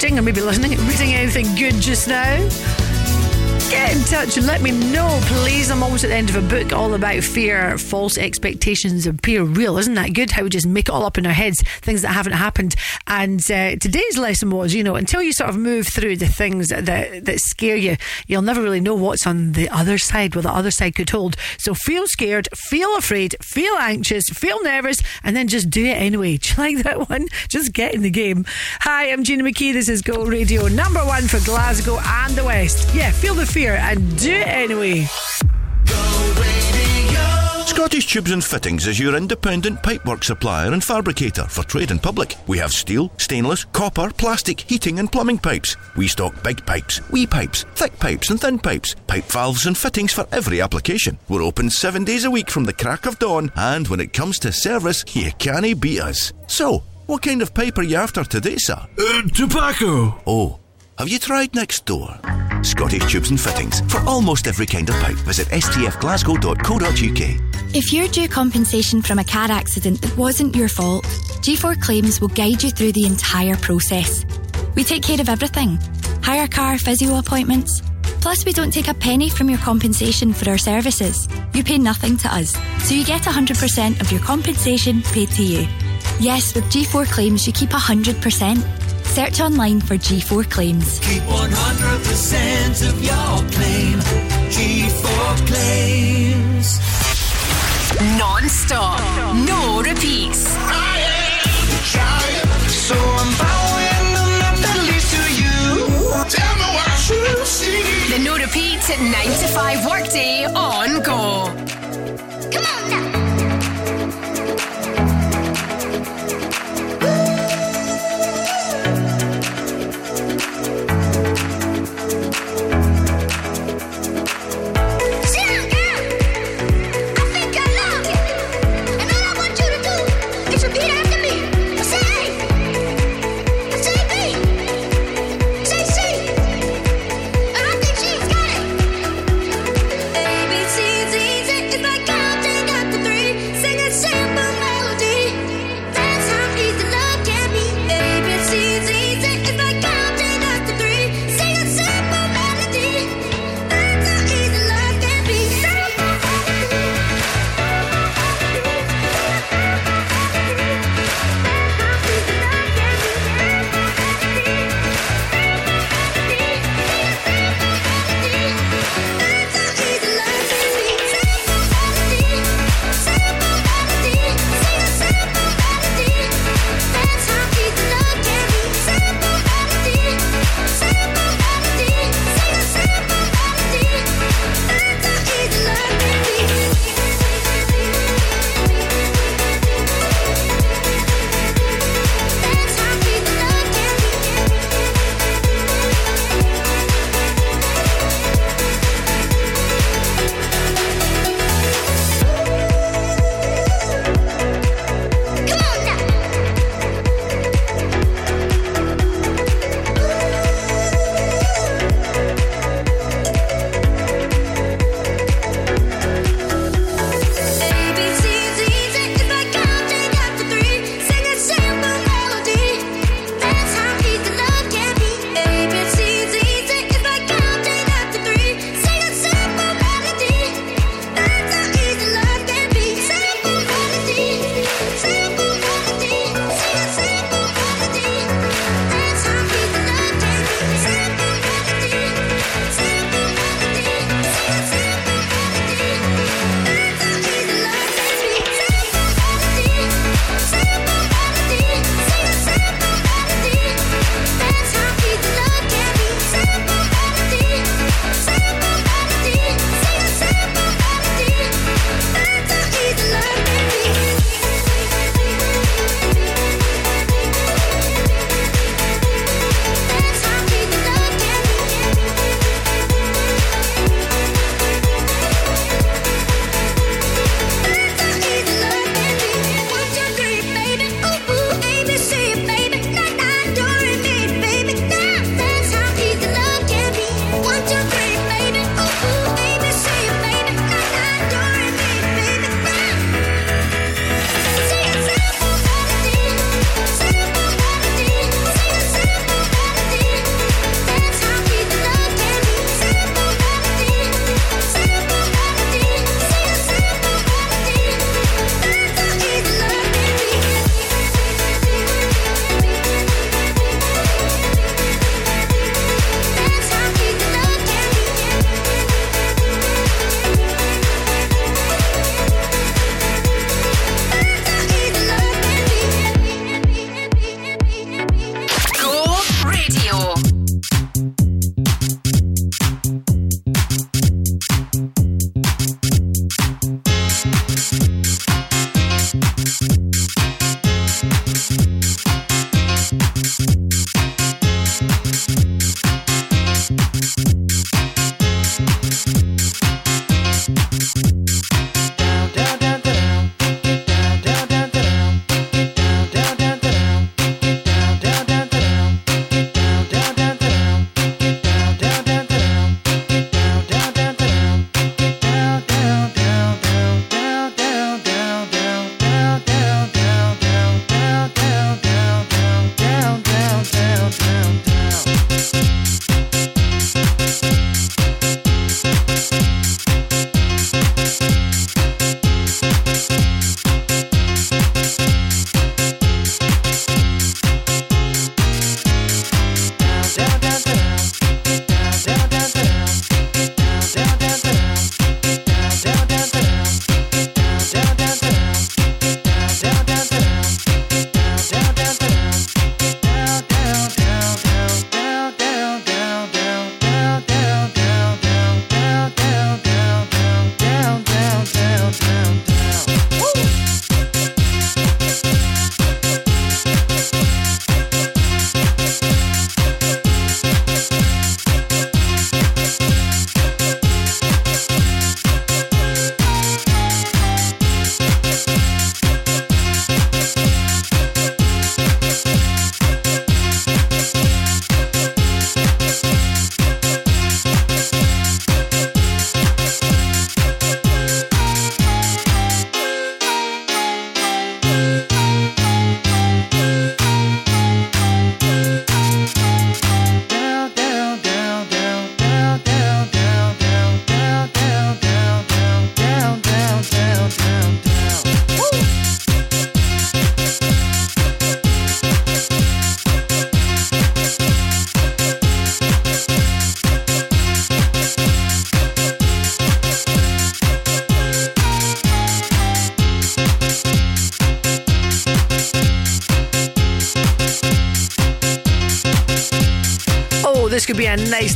Reading or maybe listening? Reading anything good just now? Get in touch and let me know, please. I'm always at the end of a book all about fear, false expectations appear real. Isn't that good? How we just make it all up in our heads, things that haven't happened. And uh, today's lesson was, you know, until you sort of move through the things that, that that scare you, you'll never really know what's on the other side, what the other side could hold. So feel scared, feel afraid, feel anxious, feel nervous, and then just do it anyway. <laughs> Do you like that one? Just get in the game. Hi, I'm Gina McKie. This is Go Radio, number one for Glasgow and the West. Yeah, feel the fear and do it anyway. Scottish Tubes and Fittings is your independent pipework supplier and fabricator for trade and public. We have steel, stainless, copper, plastic, heating and plumbing pipes. We stock big pipes, wee pipes, thick pipes and thin pipes, pipe valves and fittings for every application. We're open seven days a week from the crack of dawn and when it comes to service, you can't beat us. So, what kind of pipe are you after today, sir? Uh, tobacco. Oh, have you tried next door? Scottish Tubes and Fittings for almost every kind of pipe. Visit stfglasgow.co.uk. If you're due compensation from a car accident that wasn't your fault, G4 Claims will guide you through the entire process. We take care of everything hire car, physio appointments. Plus, we don't take a penny from your compensation for our services. You pay nothing to us, so you get 100% of your compensation paid to you. Yes, with G4 Claims, you keep 100%. Search online for G4 Claims. Keep 100% of your claim. G4 claims. Non-stop. No repeats. So I'm bowing the Bentley's to you. Tell me what I should see. The no repeats at 9 to 5 workday on Go.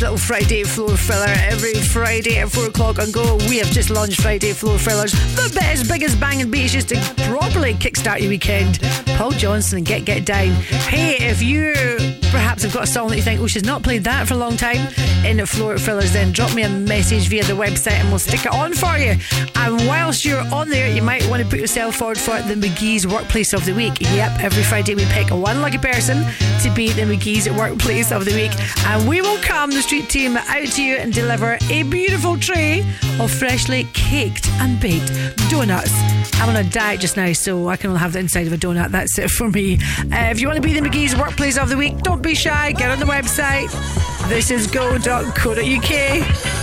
little Friday floor filler every Friday at 4 o'clock on Go. We have just launched Friday Floor Fillers, the best, biggest banging beats just to properly kickstart your weekend. Paul Johnson and Get Get Down. Hey, if you perhaps have got a song that you think, oh, she's not played that for a long time, in floor fillers, then drop me a message via the website and we'll stick it on for you. And whilst you're on there, you might want to put yourself forward for the McKie's Workplace of the Week. Yep, every Friday we pick one lucky person to be the McKie's Workplace of the Week. And we will come, the street team, out to you and deliver a beautiful tray of freshly caked and baked donuts. I'm on a diet just now, so I can only have the inside of a donut. That's it for me. Uh, if you want to be the McKie's Workplace of the Week, don't be shy. Get on the website. This is go.co.uk.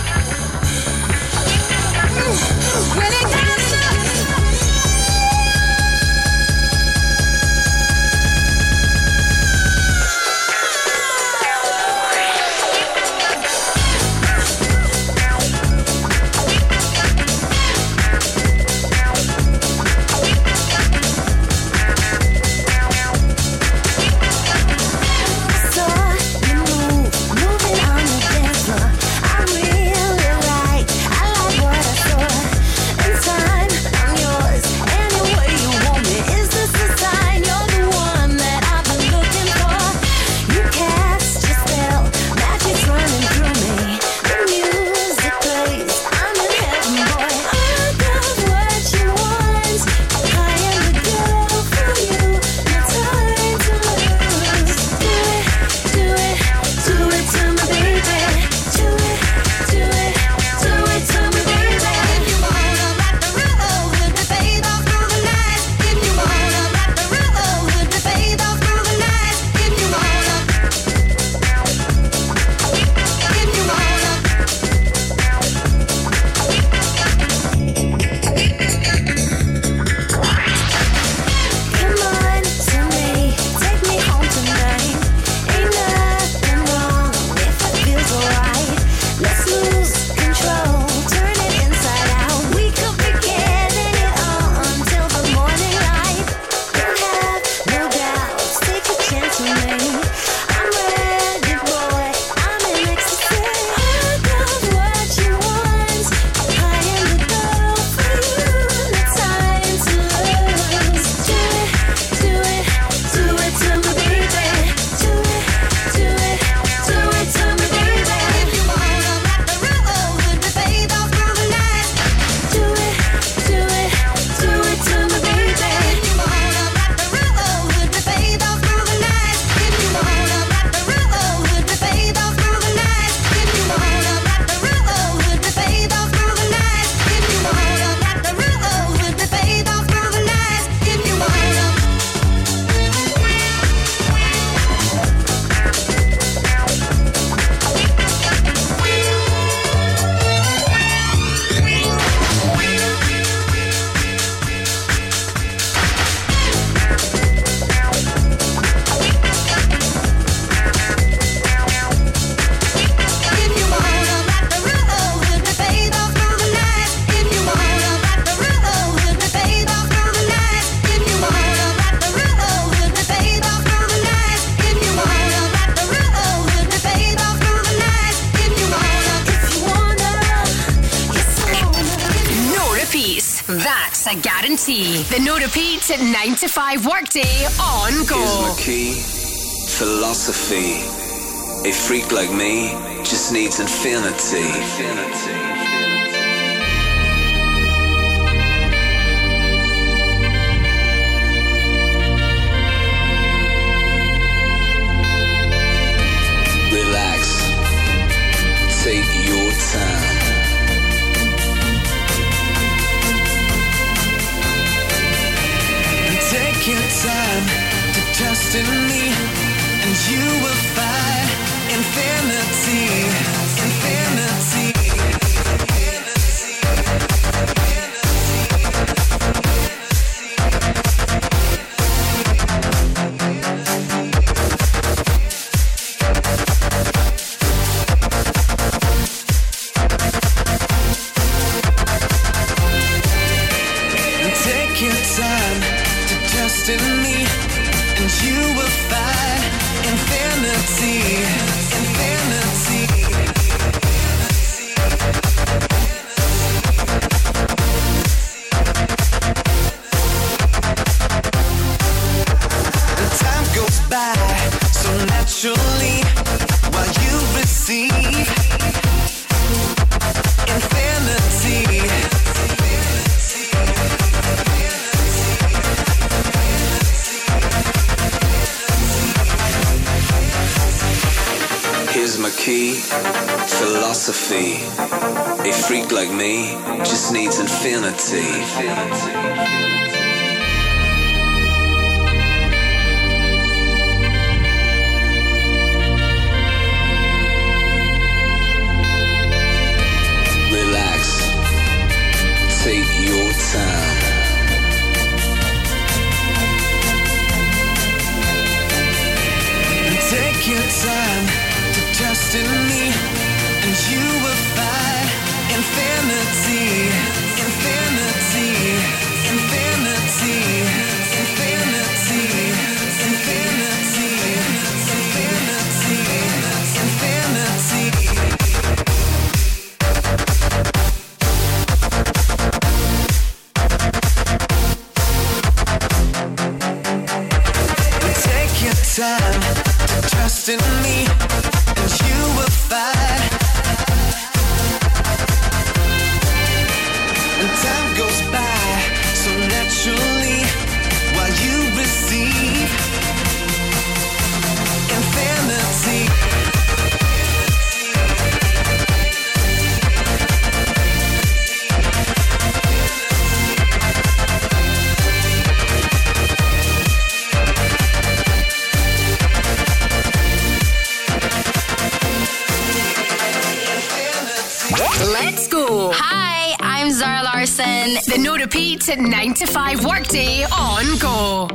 Let's go. Hi, I'm Zara Larsson. The no repeat 9 to 5 workday on go.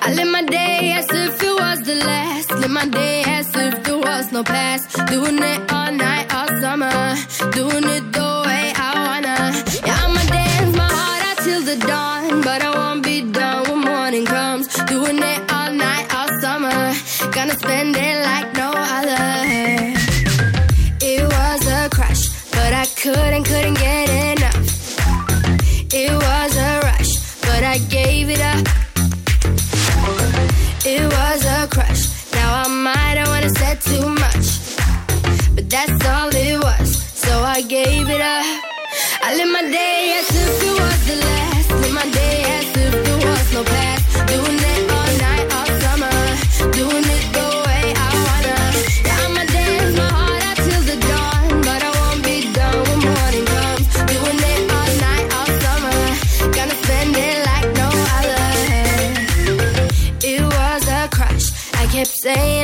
I live my day as if it was the last. Live my day as if there was no past. Doing it all night, all summer. Doing it the way I wanna. Yeah, I'ma dance my heart out till the dawn. But I won't be done when morning comes. Doing it all night, all summer. Gonna spend it like no other. Couldn't, couldn't get enough. It was a rush, but I gave it up. It was a crush. Now I might have wanna said too much, but that's all it was. So I gave it up. I live my day I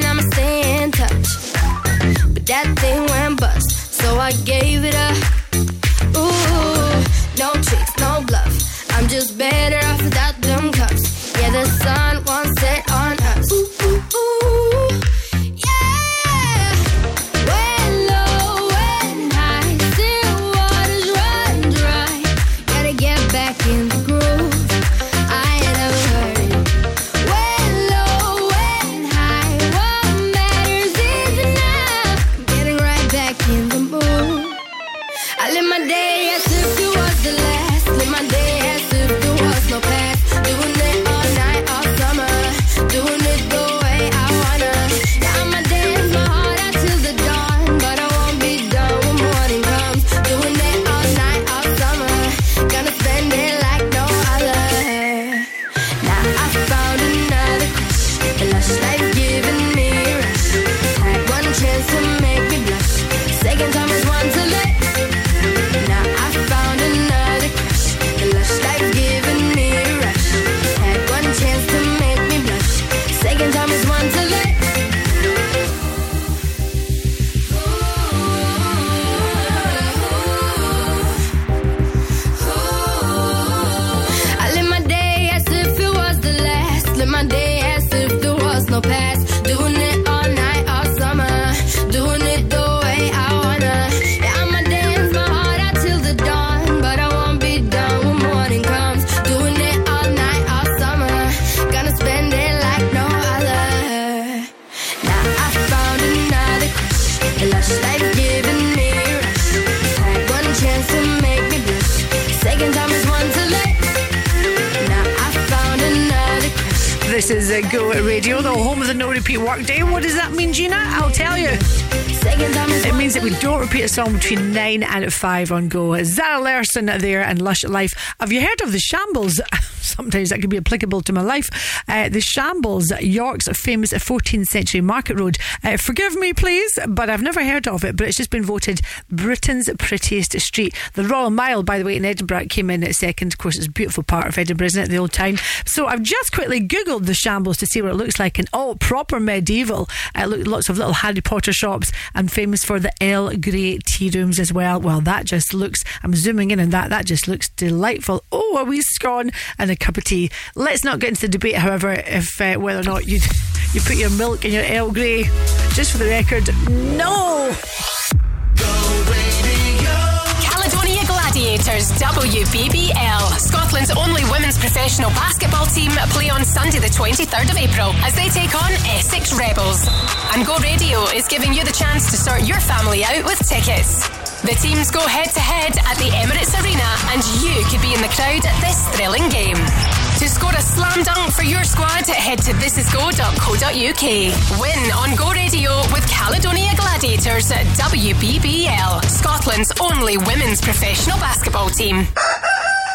Uh, Go Radio, the home of the no repeat workday. What does that mean, Gina? I'll tell you. It means that we don't repeat a song between 9 and 5 on Go. Zara Larsson there and Lush Life. Have you heard of the Shambles? <laughs> Sometimes that could be applicable to my life. Uh, the Shambles, York's famous 14th century market road. Uh, forgive me, please, but I've never heard of it, but it's just been voted Britain's prettiest street. The Royal Mile, by the way, in Edinburgh came in at second. Of course, it's a beautiful part of Edinburgh, isn't it? The old town. So I've just quickly Googled the Shambles to see what it looks like. And oh, proper medieval. Uh, look, lots of little Harry Potter shops and famous for the Earl Grey tea rooms as well. Well, that just looks, I'm zooming in on that, that just looks delightful. Oh, a wee scone and a cup tea. Let's not get into the debate, however, if uh, whether or not you you put your milk in your Earl Grey. Just for the record, no. Caledonia Gladiators WBBL, Scotland's only women's professional basketball team, play on Sunday, the 23rd of April, as they take on Essex Rebels. And Go Radio is giving you the chance to sort your family out with tickets. The teams go head to head at the Emirates Arena, and you could be in the crowd at this thrilling game. To score a slam dunk for your squad, head to thisisgo.co.uk. Win on Go Radio with Caledonia Gladiators at WBBL, Scotland's only women's professional basketball team.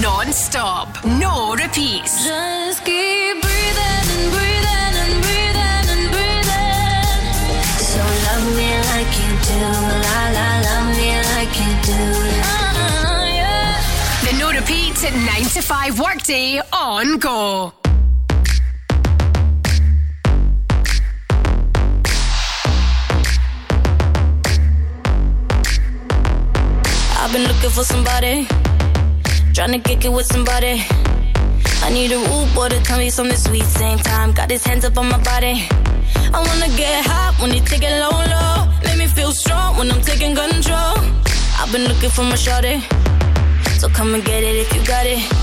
Non-stop, no repeats. Just keep breathing and breathing and breathing and breathing. So love me like you do, la la, love me like you do. Uh, yeah. The no repeat 9 to 5 workday on Go. I've been looking for somebody, trying to kick it with somebody. I need a rude boy to tell me something sweet. Same time, got his hands up on my body. I wanna get hot when you take it low, low. Make me feel strong when I'm taking control. I've been looking for my shorty, so come and get it if you got it.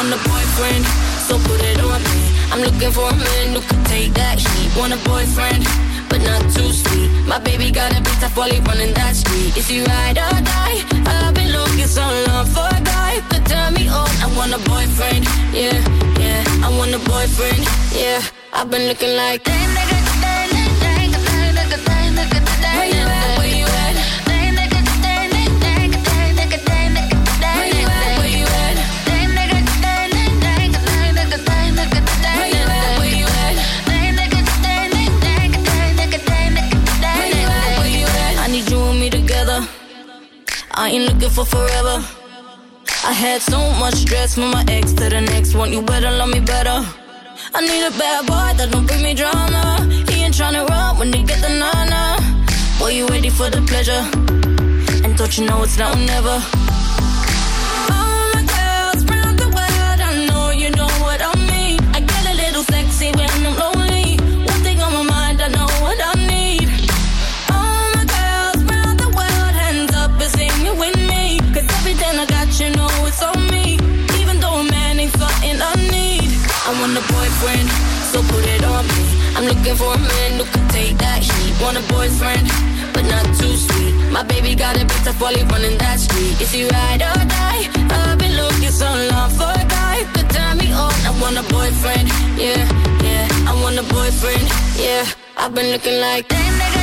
Want a boyfriend, so put it on me. I'm looking for a man who can take that heat. Want a boyfriend, but not too sweet. My baby got a bit while he running that street. Is he ride or die? I've been looking so long for a guy could turn me on. I want a boyfriend, yeah, yeah. I want a boyfriend, yeah. I've been looking like. Where I ain't looking for forever. I had so much stress from my ex to the next one. You better love me better. I need a bad boy that don't bring me drama. He ain't tryna run when they get the nana. Boy, you ready for the pleasure? And don't you know it's now or never? All my girls round the world, I know you know what I mean. I get a little sexy when I'm lonely. Want a boyfriend, so put it on me. I'm looking for a man who can take that heat. Want a boyfriend, but not too sweet. My baby got a bit tough while he running that street. Is he ride or die? I've been looking so long for a guy could turn me on. I want a boyfriend, yeah, yeah. I want a boyfriend, yeah. I've been looking like. Where you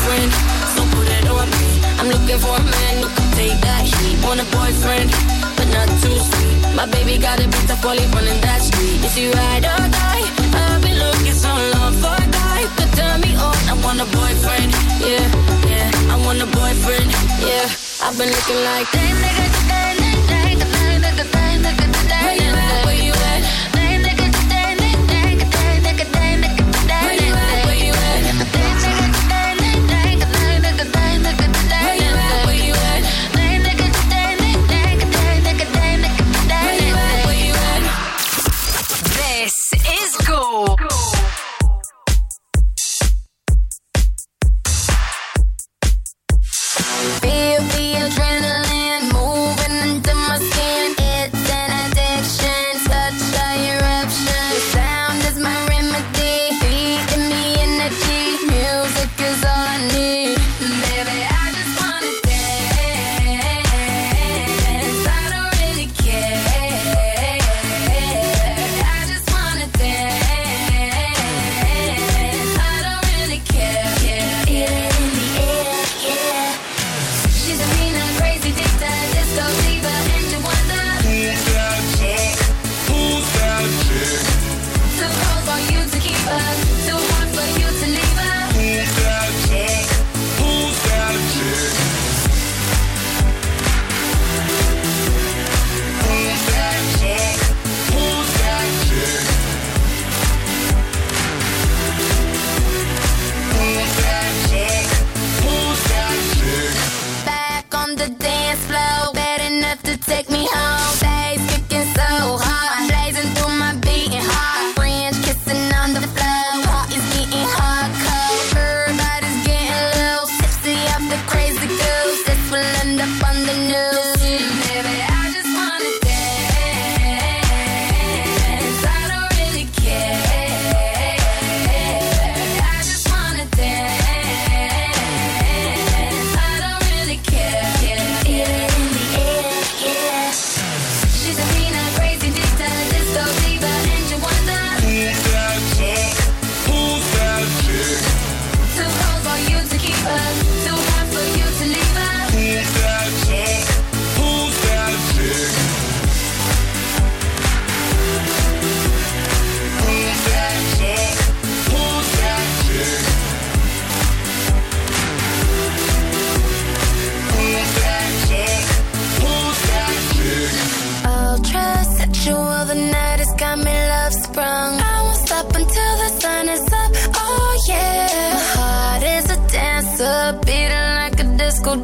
boyfriend, so put it on me. I'm looking for a man who can take that heat. Want a boyfriend, but not too sweet. My baby got a bit of poly running that street. Is he ride or die? I've been looking so long for a guy could turn me on. I want a boyfriend, yeah, yeah. I want a boyfriend, yeah. I've been looking like damn nigga, damn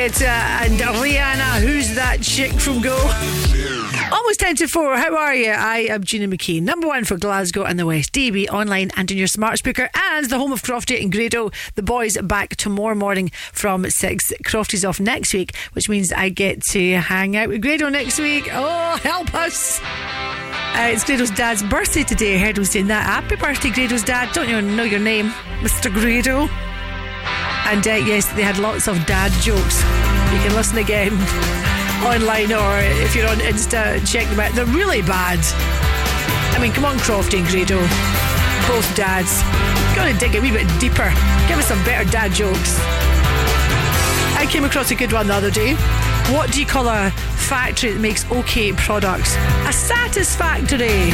Guetta and Rihanna. Who's that chick from Go? Almost 10 to 4. How are you? I am Gina McKie, number one for Glasgow and the West. DAB online and in your smart speaker and the home of Crofty and Grado. The boys back tomorrow morning from 6. Crofty's off next week, which means I get to hang out with Grado next week. Oh, help us. Uh, it's Grado's dad's birthday today. I heard him saying that. Happy birthday, Grado's dad. Don't you know your name, Mr. Grado? And uh, yes, they had lots of dad jokes. You can listen again <laughs> online or if you're on Insta, check them out. They're really bad. I mean, come on, Crofty and Grado. Both dads. Gotta dig a wee bit deeper. Give us some better dad jokes. I came across a good one the other day. What do you call a factory that makes okay products? A satisfactory.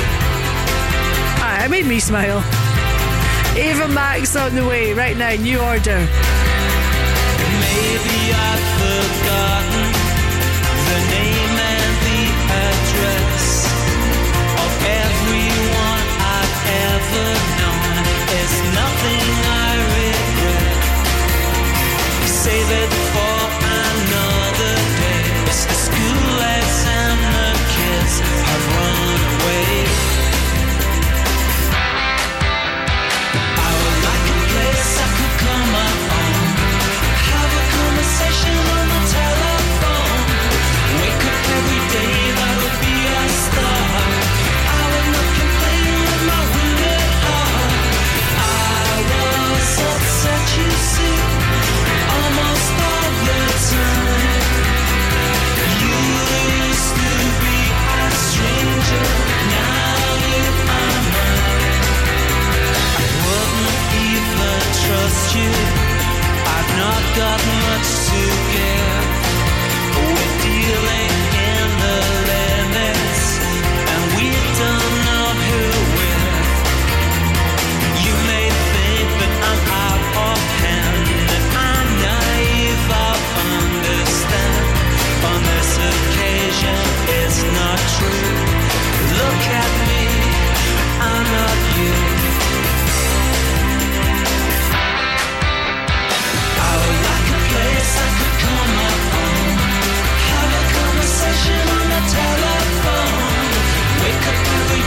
Ah, it made me smile. Ava Max on the way right now. New order. Maybe I've forgotten the name I've not got much to give. We're dealing in the limits, and we don't know who. You may think that I'm out of hand, I'm naive. Understand. On this occasion, it's not true. Look at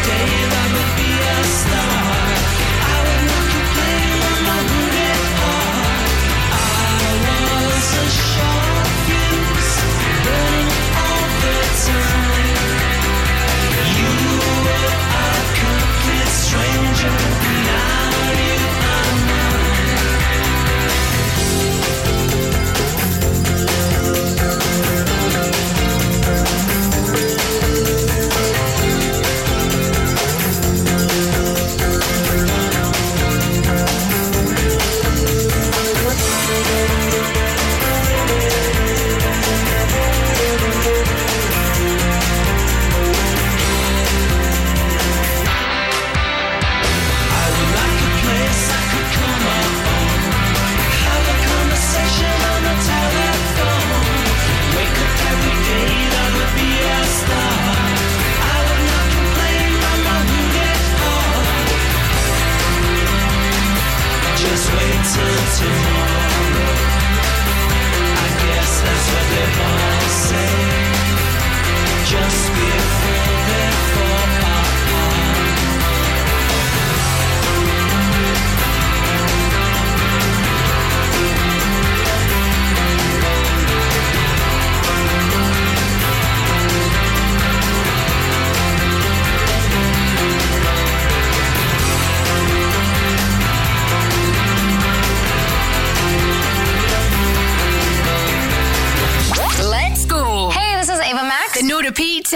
day that would be a star. tomorrow. I guess that's what they all say.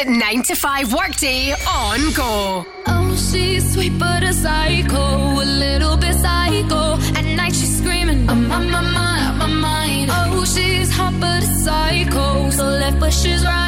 9 to 5 workday on go. Oh, she's sweet but a psycho, a little bit psycho. At night she's screaming, I'm on my mind, my mind. Oh, she's hot but a psycho, so left but she's right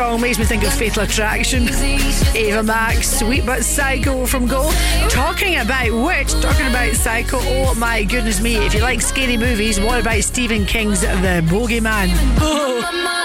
song makes me think of Fatal Attraction. Ava Max, Sweet But Psycho from Go. Talking about which, talking about Psycho, oh my goodness me. If you like scary movies, what about Stephen King's The Bogeyman? <laughs> <laughs>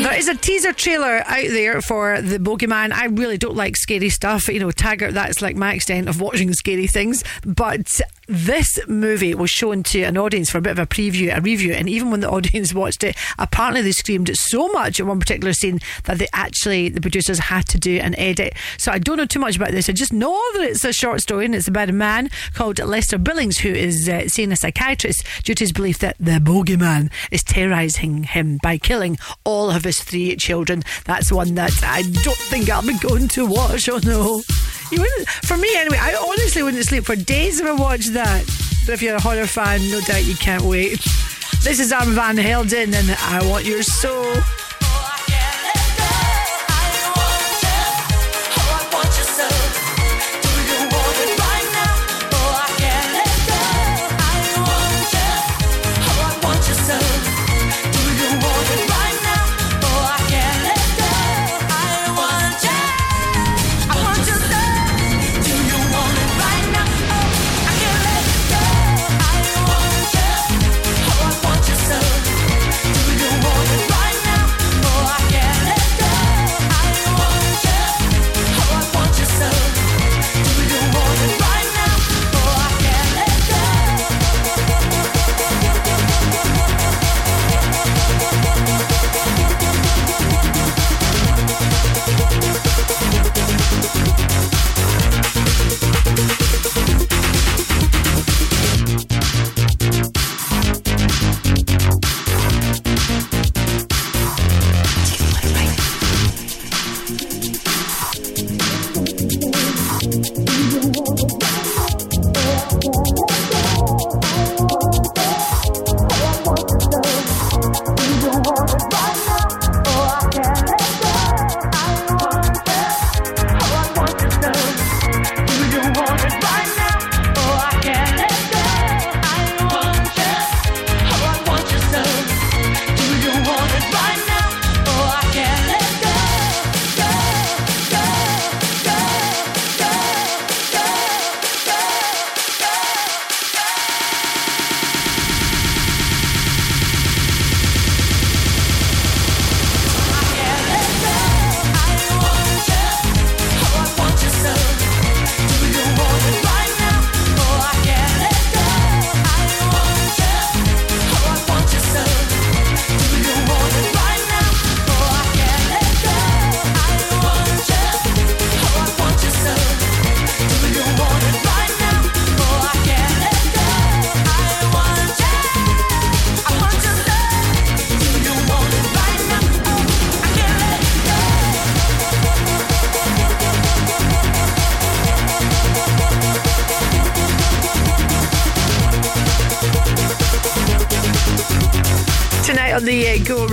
There is a teaser trailer out there for The Bogeyman. I really don't like scary stuff. You know, Taggart, that's like my extent of watching scary things. But this movie was shown to an audience for a bit of a preview, a review, and even when the <laughs> audience watched it, apparently they screamed so much at one particular scene that they actually, the producers had to do an edit. So I don't know too much about this. I just know that it's a short story and it's about a man called Lester Billings who is uh, seeing a psychiatrist due to his belief that the bogeyman is terrorising him by killing all of his three children. That's one that I don't think I'll be going to watch. Oh no. You wouldn't, for me anyway, I honestly wouldn't sleep for days if I watched that. But if you're a horror fan, no doubt you can't wait. This is Armand Van Helden and I Want Your Soul.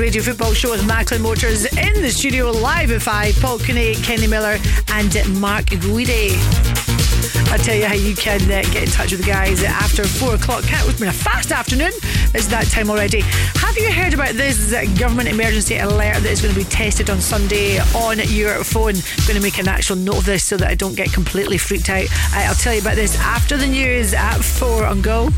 Radio Football Show with Macklin Motors in the studio live at 5. Paul Cooney, Kenny Miller, and Mark Guidi. I'll tell you how you can uh, get in touch with the guys after 4 o'clock. Can't it's been a fast afternoon. It's that time already. Have you heard about this government emergency alert that is going to be tested on Sunday on your phone? I'm going to make an actual note of this so that I don't get completely freaked out. I'll tell you about this after the news at 4 on Go.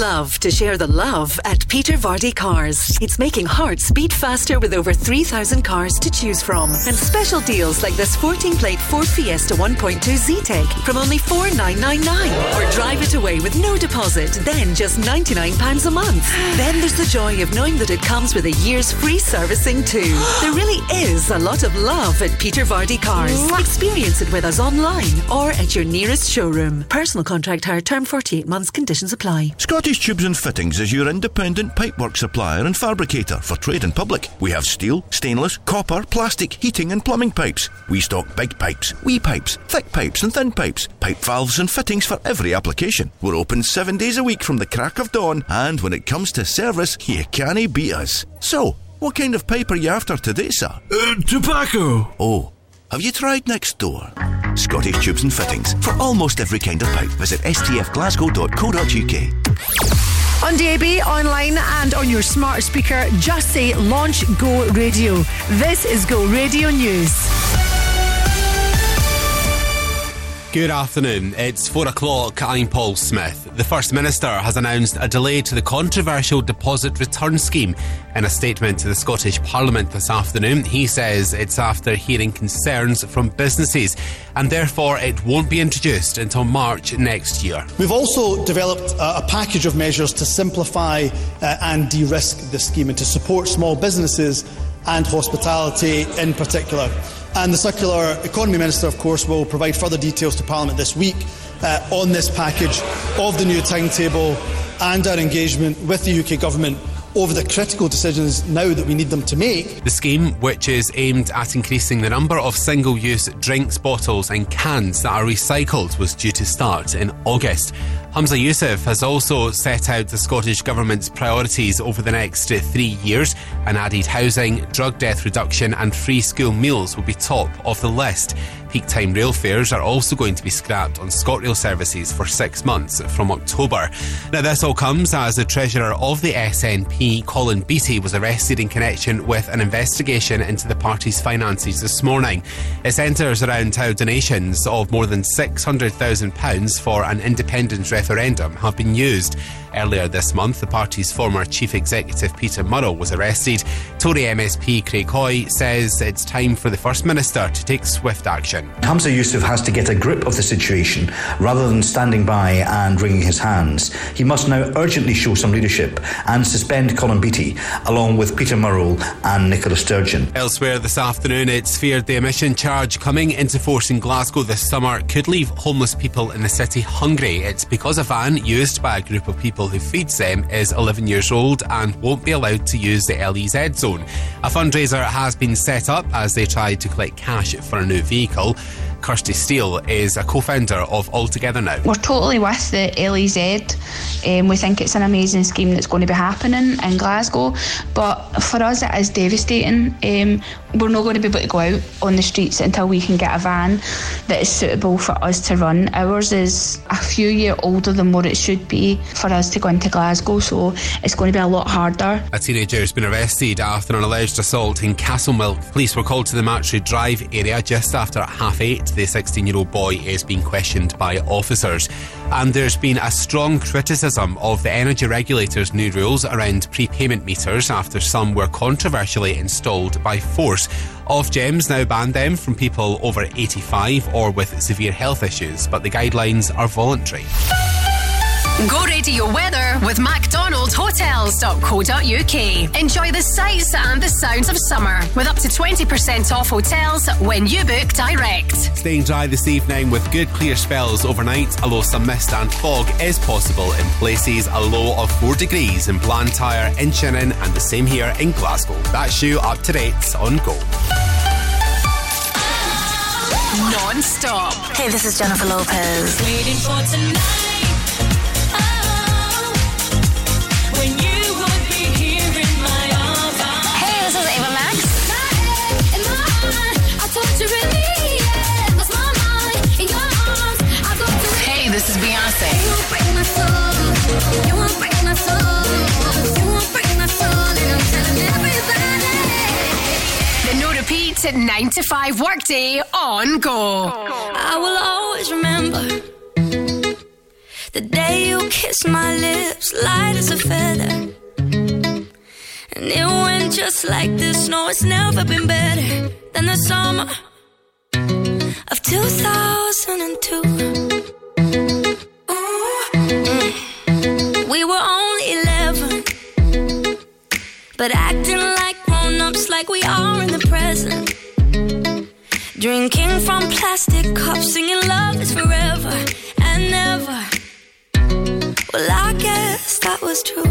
Love to share the love at Peter Vardy Cars. It's making hearts beat faster with over 3,000 cars to choose from. And special deals like this 14 plate Ford Fiesta 1.2 Zetec from only 4,999. Or drive it away with no deposit, then just £99 a month. Then there's the joy of knowing that it comes with a year's free servicing too. There really is a lot of love at Peter Vardy Cars. Experience it with us online or at your nearest showroom. Personal contract hire term 48 months. Conditions apply. Scottish Tubes and Fittings is your independent pipework supplier and fabricator for trade and public. We have steel, stainless, copper, plastic, heating and plumbing pipes. We stock big pipes, wee pipes, thick pipes and thin pipes, pipe valves and fittings for every application. We're open seven days a week from the crack of dawn, and when it comes to service, you can't beat us. So, what kind of pipe are you after today, sir? Uh, tobacco. Oh, have you tried next door? Scottish Tubes and Fittings. For almost every kind of pipe, visit stfglasgow.co.uk. On DAB, online, and on your smart speaker, just say Launch Go Radio. This is Go Radio News. Good afternoon. It's four o'clock. I'm Paul Smith. The First Minister has announced a delay to the controversial deposit return scheme. In a statement to the Scottish Parliament this afternoon, he says it's after hearing concerns from businesses and therefore it won't be introduced until March next year. We've also developed a, package of measures to simplify uh, and de risk the scheme and to support small businesses and hospitality in particular. And the Circular Economy Minister, of course, will provide further details to Parliament this week uh, on this package of the new timetable and our engagement with the UK Government over the critical decisions now that we need them to make. The scheme, which is aimed at increasing the number of single use drinks bottles and cans that are recycled, was due to start in August. Humza Yousaf has also set out the Scottish Government's priorities over the next three years and added housing, drug death reduction, and free school meals will be top of the list. Peak time rail fares are also going to be scrapped on ScotRail services for six months from October. Now, this all comes as the Treasurer of the SNP, Colin Beattie, was arrested in connection with an investigation into the party's finances this morning. It centres around how donations of more than £600,000 for an independence referendum have been used. Earlier this month, the party's former chief executive Peter Murrell was arrested. Tory MSP Craig Hoy says it's time for the First Minister to take swift action. Humza Yousaf has to get a grip of the situation rather than standing by and wringing his hands. He must now urgently show some leadership and suspend Colin Beattie, along with Peter Murrell and Nicola Sturgeon. Elsewhere this afternoon, it's feared the emission charge coming into force in Glasgow this summer could leave homeless people in the city hungry. It's because a van used by a group of people who feeds them is 11 years old and won't be allowed to use the LEZ zone. A fundraiser has been set up as they try to collect cash for a new vehicle. Kirsty Steele is a co founder of Altogether Now. We're totally with the LEZ. Um, we think it's an amazing scheme that's going to be happening in Glasgow, but for us it is devastating. Um, we're not going to be able to go out on the streets until we can get a van that is suitable for us to run. Ours is a few year older than what it should be for us to go into Glasgow, so it's going to be a lot harder. A teenager has been arrested after an alleged assault in Castlemilk. Police were called to the Machrie Drive area just after half eight. The 16 year old boy is being questioned by officers. And there's been a strong criticism of the energy regulator's new rules around prepayment meters after some were controversially installed by force. Ofgem's now ban them from people over 85 or with severe health issues, but the guidelines are voluntary. Go radio weather with MacDonaldHotels.co.uk. Enjoy the sights and the sounds of summer with up to 20% off hotels when you book direct. Staying dry this evening with good clear spells overnight, although some mist and fog is possible in places. A low of 4 degrees in Blantyre, in Shannon, and the same here in Glasgow. That's you up to date on Go. Non stop. Hey, this is Jennifer Lopez. This is Beyonce. The no repeat at 9 to 5 workday on go. I will always remember the day you kissed my lips, light as a feather. And it went just like this. No, it's never been better than the summer of 2002. But acting like grown ups, like we are in the present. Drinking from plastic cups, singing love is forever and never. Well, I guess that was true.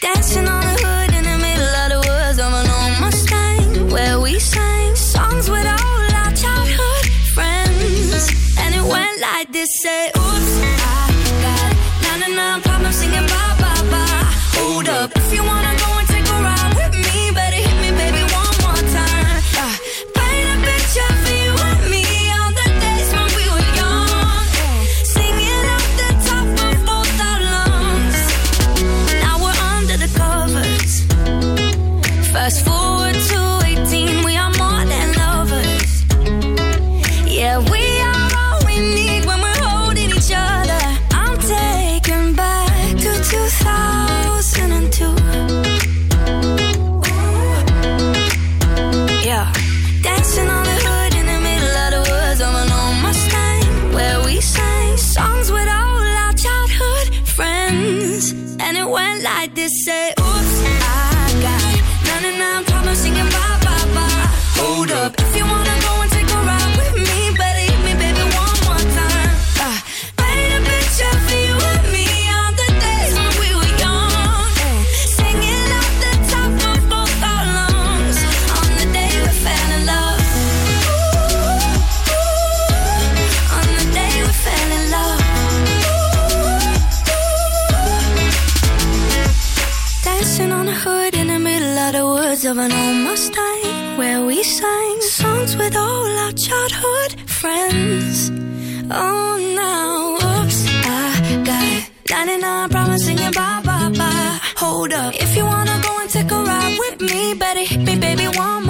Dancing on the hood in the middle of the woods of an old Mustang, where we sang songs with all our childhood friends. And it went like this: say, Oh, now, oops, I got 99 problems singing bye bye bye. Hold up, if you wanna go and take a ride with me, better hit me, baby, one more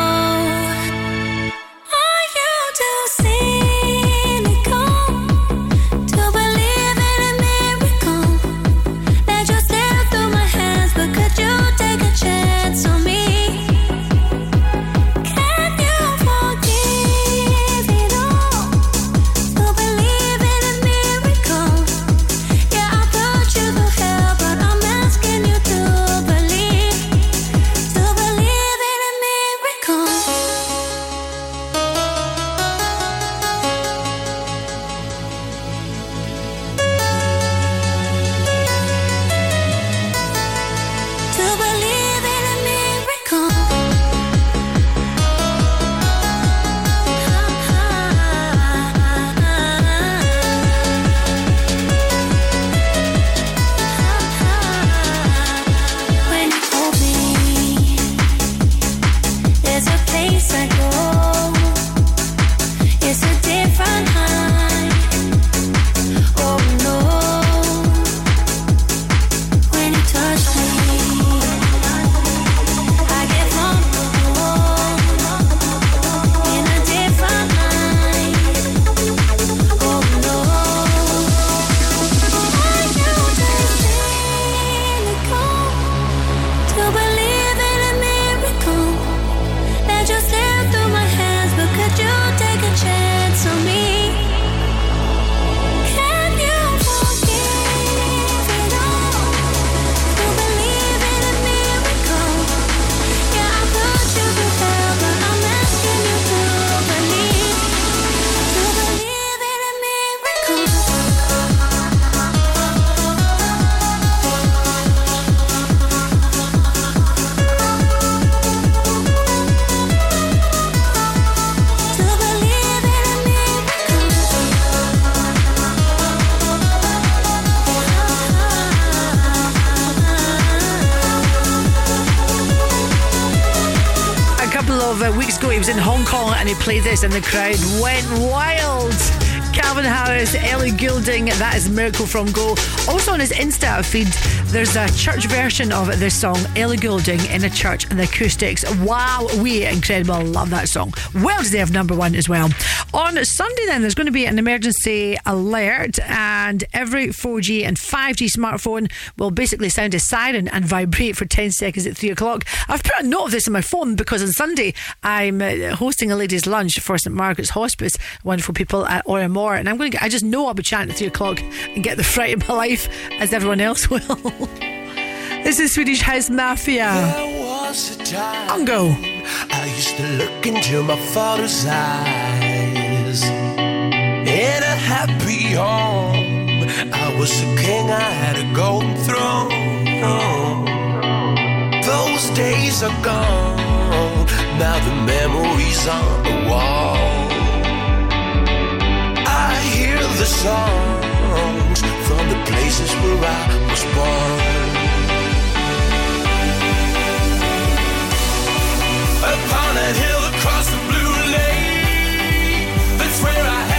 He played this, and the crowd went wild. Calvin Harris, Ellie Goulding, that is Miracle from Go. Also on his Insta feed, there's a church version of this song, Ellie Goulding in a church and the acoustics. Wow, we incredible. Love that song. Well deserved number one as well. On Sunday, then, there's going to be an emergency alert, and every 4G and 5G smartphone will basically sound a siren and vibrate for 10 seconds at 3 o'clock. I've put a note of this on my phone because on Sunday I'm uh, hosting a ladies' lunch for St Margaret's Hospice, wonderful people at Oramore, and I'm going to. Get, I just know I'll be chatting at 3 o'clock and get the fright of my life as everyone else <laughs> will. this is Swedish House Mafia. was a time On go. I used to look into my father's eyes. In a happy home, I was a king, I had a golden throne. Those days are gone, now the memories on the wall. I hear the songs from the places where I was born. Upon a hill across the blue lake, that's where I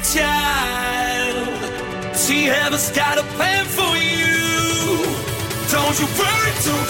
you child. See, heaven's got a plan for you. Don't you worry, don't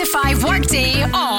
9 to 5 workday on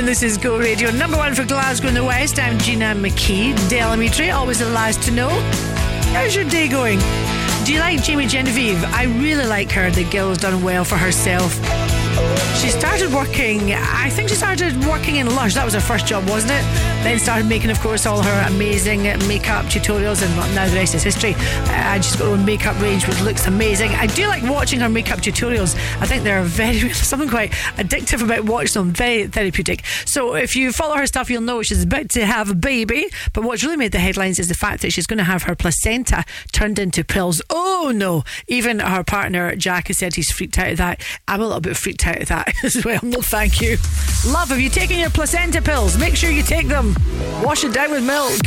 Afternoon, this is Go Radio. Number one for Glasgow in the West. I'm Gina McKie. Delamitri, always the last to know. How's your day going? Do you like Jamie Genevieve? I really like her. The girl's done well for herself. She started working, I think she started working in Lush. That was her first job, wasn't it? Then started making, of course, all her amazing makeup tutorials, and now the rest is history. Uh, and she's got her own makeup range, which looks amazing. I do like watching her makeup tutorials. I think they're very, <laughs> something quite addictive about watching them, very therapeutic. So if you follow her stuff, you'll know she's about to have a baby. But what's really made the headlines is the fact that she's going to have her placenta turned into pills. Oh no! Even her partner Jack has said he's freaked out of that. I'm a little bit freaked out of that <laughs> as well. No, thank you. Love, have you taken your placenta pills? Make sure you take them. Wash it down with milk.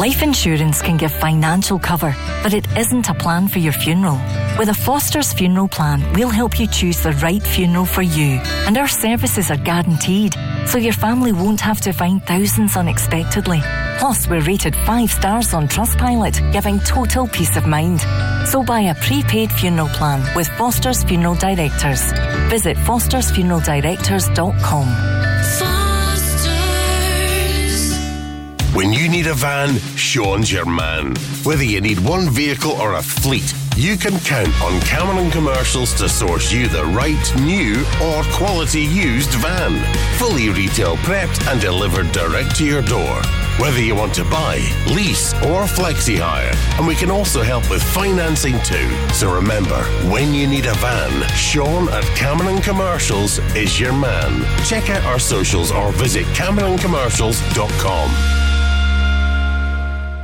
Life insurance can give financial cover, but it isn't a plan for your funeral. With a Foster's funeral plan, we'll help you choose the right funeral for you, and our services are guaranteed, so your family won't have to find thousands unexpectedly. Plus, we're rated five stars on Trustpilot, giving total peace of mind. So buy a prepaid funeral plan with Foster's Funeral Directors. Visit fostersfuneraldirectors.com. When you need a van, Sean's your man. Whether you need one vehicle or a fleet, you can count on Cameron Commercials to source you the right new or quality used van. Fully retail prepped and delivered direct to your door. Whether you want to buy, lease, or flexi hire, and we can also help with financing too. So remember, when you need a van, Sean at Cameron Commercials is your man. Check out our socials or visit CameronCommercials.com.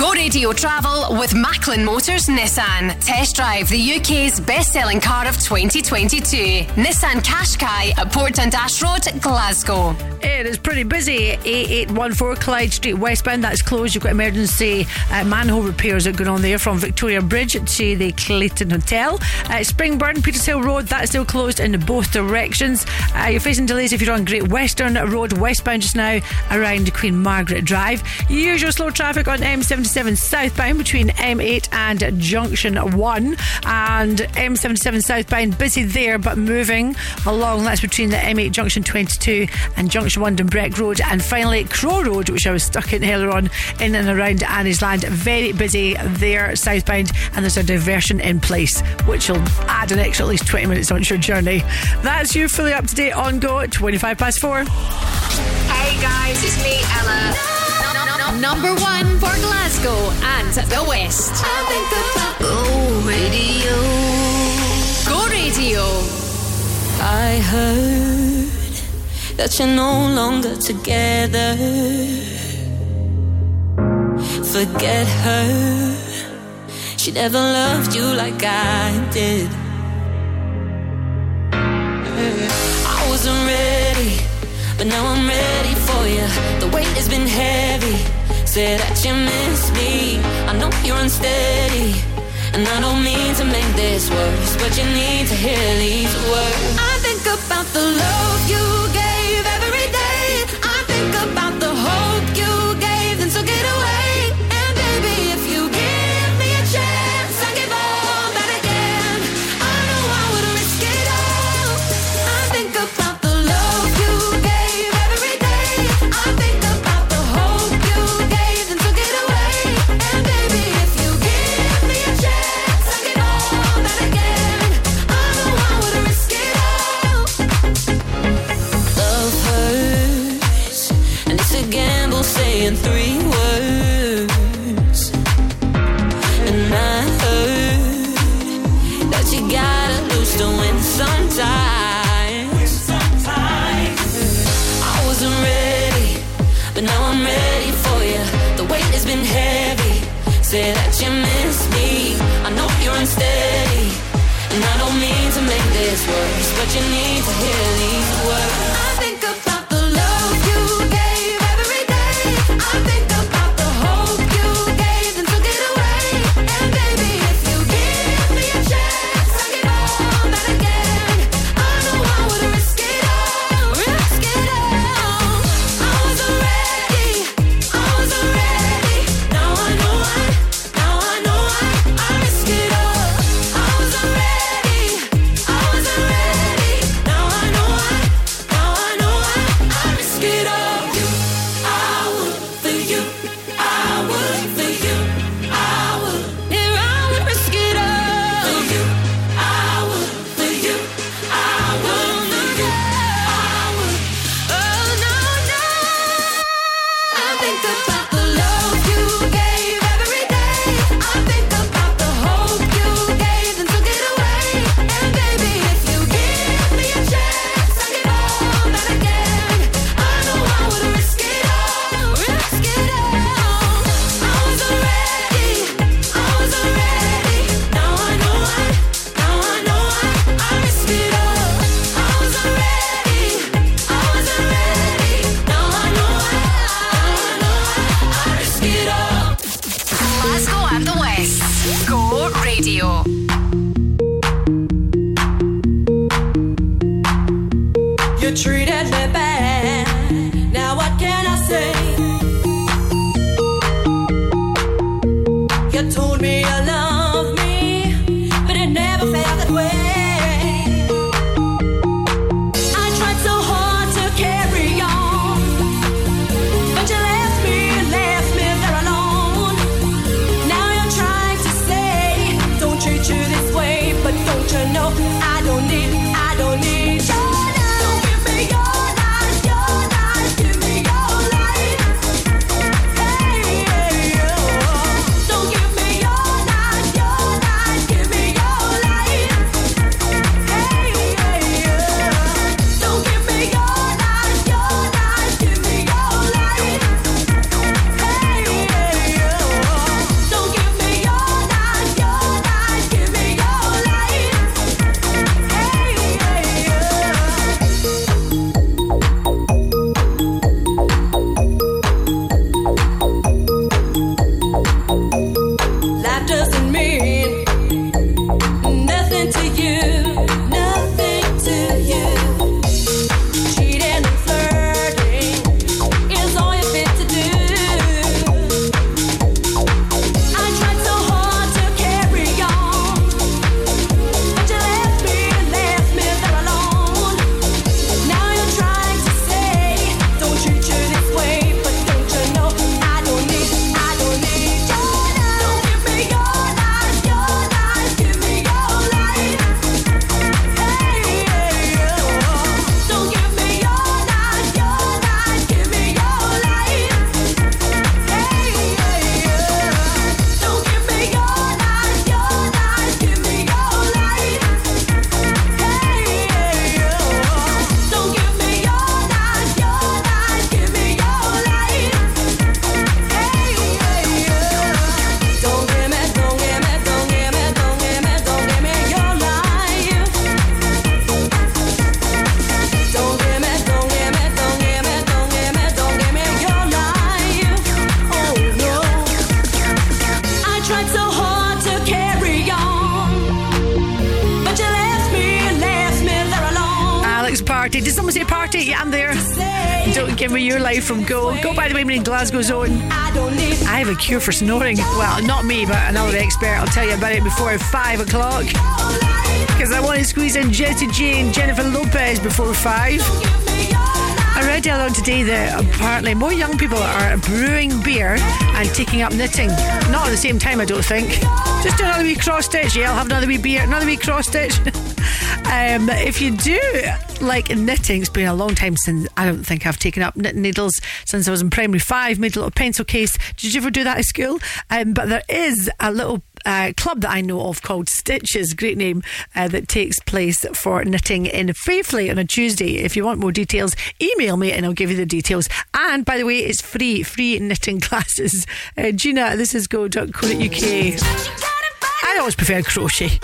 Go radio travel with Macklin Motors Nissan. Test drive the UK's best selling car of 2022. Nissan Qashqai at Port Dundas Road, Glasgow. It is pretty busy. 8814 Clyde Street westbound, that's closed. You've got emergency uh, manhole repairs that are going on there from Victoria Bridge to the Clayton Hotel. Uh, Springburn, Petershill Road, that's still closed in both directions. Uh, you're facing delays if you're on Great Western Road westbound just now around Queen Margaret Drive. Usual slow traffic on M77 southbound between M8 and Junction 1. And M77 southbound, busy there but moving along. That's between the M8 Junction 22 and Junction 1 Dumbreck Road. And finally, Crow Road, which I was stuck in earlier on, in and around Anniesland. Very busy there southbound, and there's a diversion in place, which will add an extra at least 20 minutes onto your journey. That's you fully up to date on Go at 25 past 4. Hey guys, it's me, Ella. Number one for Glasgow and the West. Go Radio. Go Radio. I heard that you're no longer together. Forget her. She never loved you like I did. I wasn't ready, but now I'm ready for you. The weight has been heavy. Say that you miss me. I know you're unsteady. And I don't mean to make this worse, but you need to hear these words. I think about the love but you need to hear Glasgow zone. I have a cure for snoring. Well, not me, but another expert. I'll tell you about it before five o'clock. Because I want to squeeze in Jessie J and Jennifer Lopez before five. I read earlier on today that apparently more young people are brewing beer and taking up knitting. Not at the same time, I don't think. Just do another wee cross stitch. Yeah, I'll have another wee beer, another wee cross stitch. <laughs> um, if you do like knitting, it's been a long time since I don't think I've taken up knitting needles since I was in primary five. Made a little pencil case. Did you ever do that at school? Um, but there is a little uh, club that I know of called Stitches, great name, uh, that takes place for knitting in Fairfleet on a Tuesday. If you want more details, email me and I'll give you the details. And by the way, it's free, free knitting <laughs> classes. Uh, Gina, this is go.co.uk. I always prefer crochet.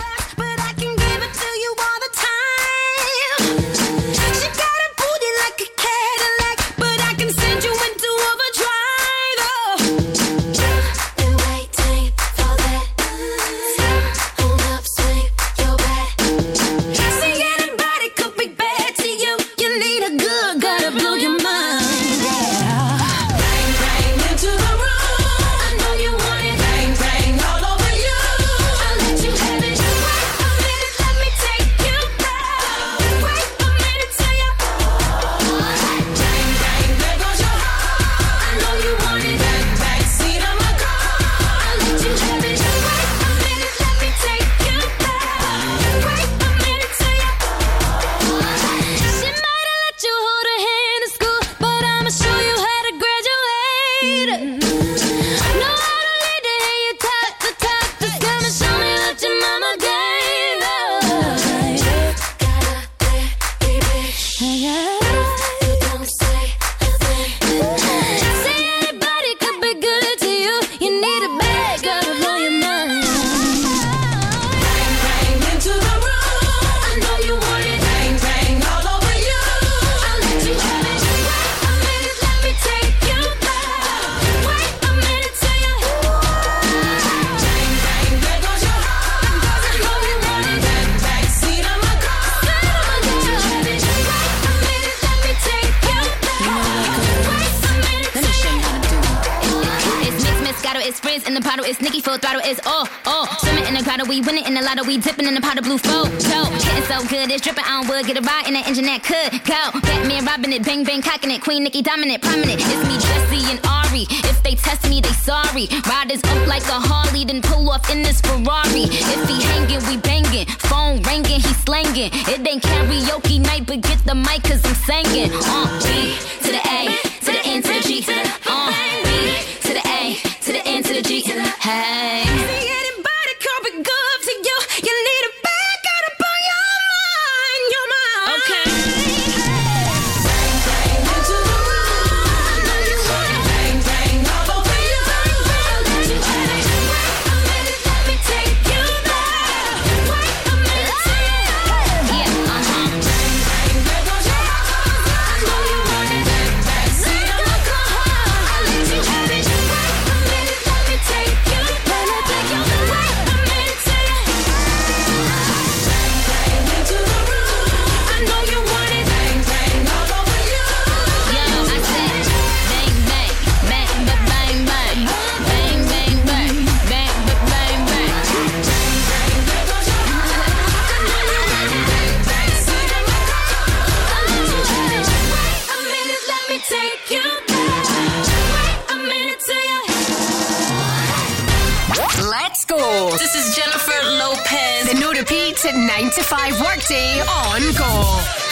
In the bottle, it's Nicki full throttle, it's oh, oh. Swimming in the grotto, we winning in the lotto, we dipping in the pot of blue photo. Getting so good, it's dripping on wood, get a ride in that engine that could go. Batman robbing it, bang bang cocking it, Queen Nicki dominant, prominent. It's me, Jessie and Ari. If they test me, they sorry. Riders up like a Harley, then pull off in this Ferrari. If he hanging, we banging. Phone ringing, he slanging. It ain't karaoke night, but get the mic, cause I'm singing. Uh, B to the A, to the N to the G. Uh, B to the A, to the N to the. Hey. 9 to 5 workday on Go.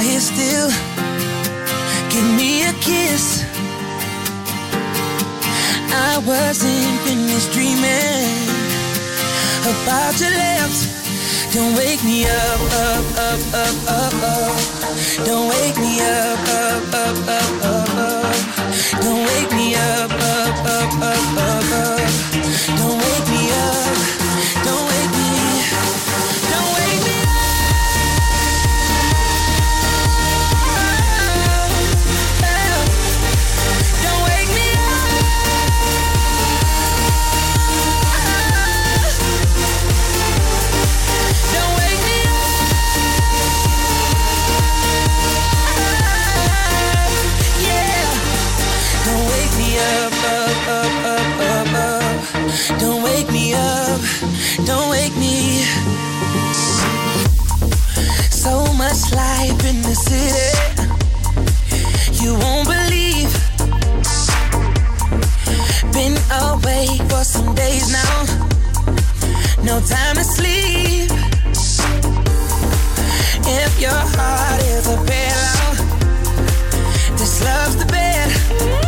Here still, give me a kiss. I wasn't finished dreaming about your lips. Don't wake me up, up, up, up, up, up. Don't wake me up, up, up, up, up, up. Don't wake me up, up, up, up, up, up. Life in the city. You won't believe. Been for some days now. No time to sleep. If your heart is a pillow, this love's the bed.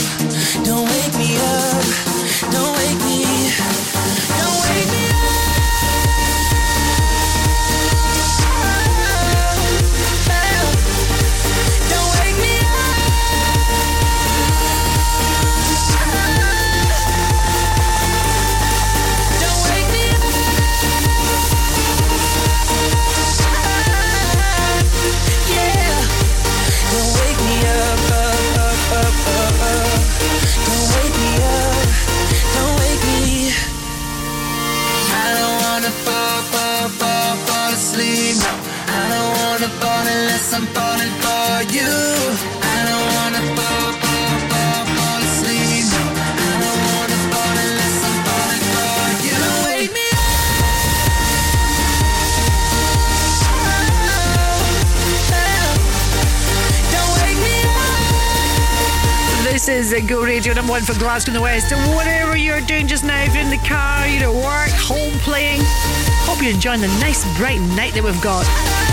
A Go Radio number one for Glasgow and the West. And whatever you're doing just now, if you're in the car, you're at work, home playing, hope you're enjoying the nice bright night that we've got.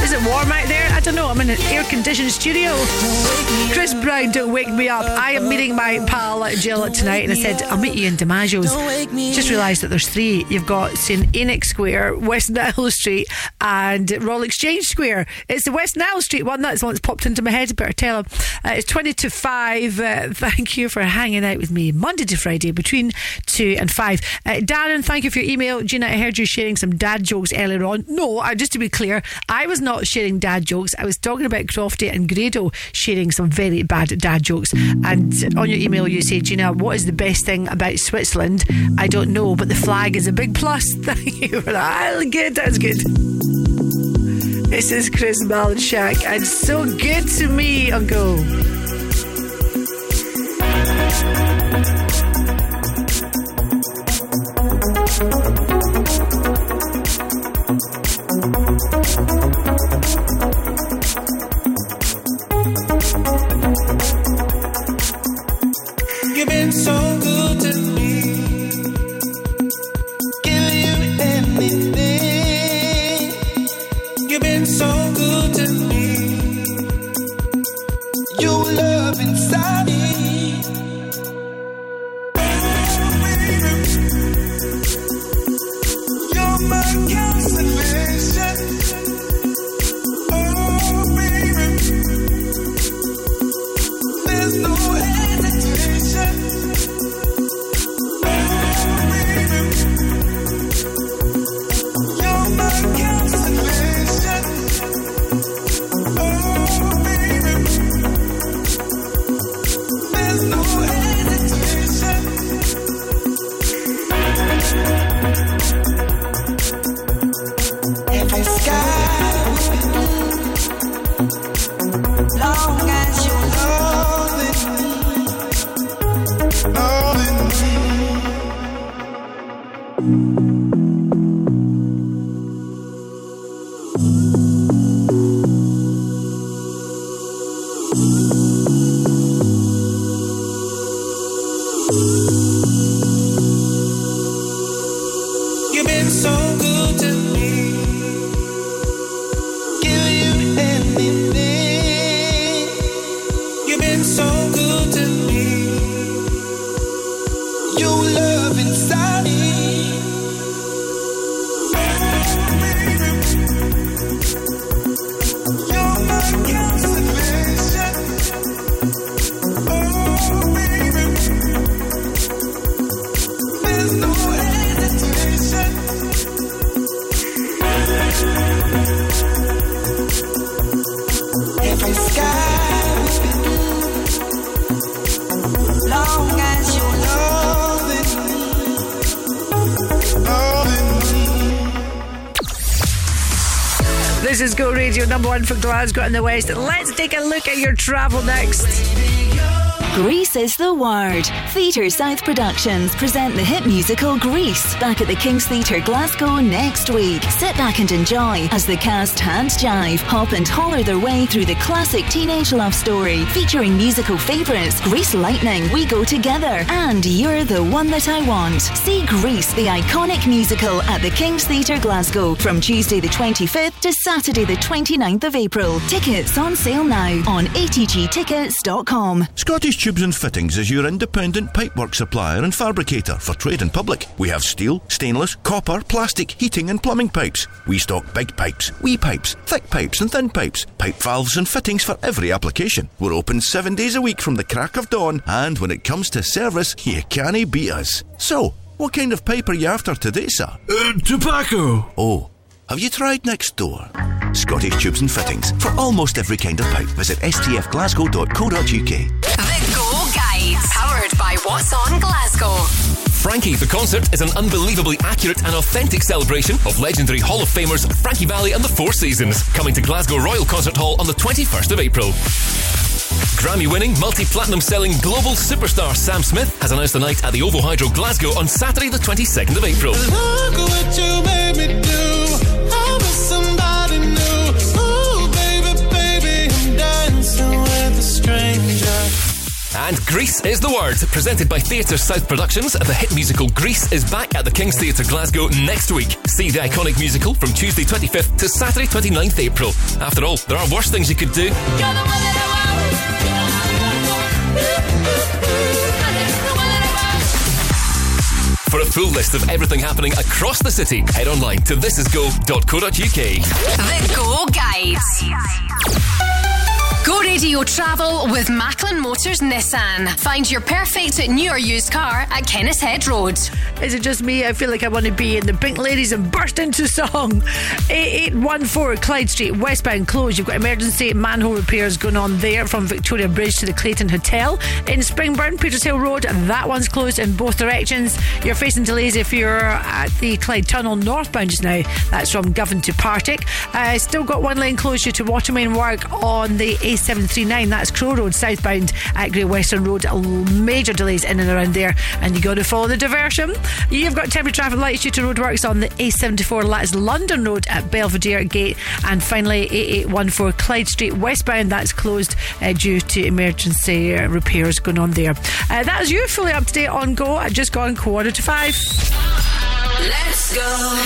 Is it warm out there? I don't know. I'm in an air conditioned studio. Chris Brown, don't wake me up. I am meeting my pal Jill tonight, and I said I'll meet you in DiMaggio's. Just realised that there's three. You've got St Enoch Square, <laughs> West Nile Street, and Royal Exchange Square. It's the West Nile Street one. That's the one that's popped into my head. I Better tell him. Uh, it's 20 to 5. Uh, <laughs> thank you for hanging out with me Monday to Friday between 2 and 5. Uh, Darren, thank you for your email. Gina, I heard you sharing some dad jokes earlier on. No, just to be clear, I was not sharing dad jokes. I was talking about Crofty and Grado sharing some very bad dad jokes. And on your email, you say, Gina, what is the best thing about Switzerland? I don't know, but the flag is a big plus. Thank <laughs> you for ah, that. Good, that's good. This is Chris Malinchak, and so good to me, Uncle. This is Go Radio, number one for Glasgow and the West. Let's take a look at your travel next. Grease is the word. Theatre South Productions present the hit musical Grease back at the King's Theatre Glasgow next week. Sit back and enjoy as the cast hand jive, hop and holler their way through the classic teenage love story featuring musical favourites Grease Lightning, We Go Together, and You're the One That I Want. See Grease, the iconic musical at the King's Theatre Glasgow from Tuesday the 25th to Saturday the 29th of April. Tickets on sale now on atgtickets.com. Scottish Tubes and Fittings is your independent pipework supplier and fabricator for trade and public. We have steel, stainless, copper, plastic, heating and plumbing pipes. We stock big pipes, wee pipes, thick pipes and thin pipes, pipe valves and fittings for every application. We're open seven days a week from the crack of dawn, and when it comes to service, you can't beat us. So, what kind of pipe are you after today, sir? Uh, tobacco. Oh, have you tried next door? Scottish Tubes and Fittings. For almost every kind of pipe, visit stfglasgow.co.uk. The Go Guide, powered by What's On Glasgow. Frankie the Concert is an unbelievably accurate and authentic celebration of legendary Hall of Famers Frankie Valli and the Four Seasons, coming to Glasgow Royal Concert Hall on the 21st of April. Grammy winning, multi platinum selling global superstar Sam Smith has announced a night at the Ovo Hydro Glasgow on Saturday, the 22nd of April. And Grease is the word. Presented by Theatre South Productions, the hit musical Grease is back at the King's Theatre Glasgow next week. See the iconic musical from Tuesday 25th to Saturday 29th April. After all, there are worse things you could do. For a full list of everything happening across the city, head online to thisisgo.co.uk. The Go Guide. Go Radio Travel with Macklin Motors Nissan. Find your perfect new or used car at Kennishead Road. Is it just me? I feel like I want to be in the Pink Ladies and burst into song. A814 Clyde Street, westbound closed. You've got emergency manhole repairs going on there from Victoria Bridge to the Clayton Hotel. In Springburn, Petershill Road, that one's closed in both directions. You're facing delays if you're at the Clyde Tunnel northbound just now. That's from Govan to Partick. Uh, still got one lane closed due to watermain work on the A739. That's Crow Road southbound at Great Western Road. Major delays in and around there, and you got to follow the diversion. You've got temporary traffic lights due to roadworks on the A74 Lattice London Road at Belvedere Gate, and finally A814 Clyde Street westbound. That's closed uh, due to emergency uh, repairs going on there. Uh, that is you fully up to date on Go. I've just gone quarter to five. Let's go.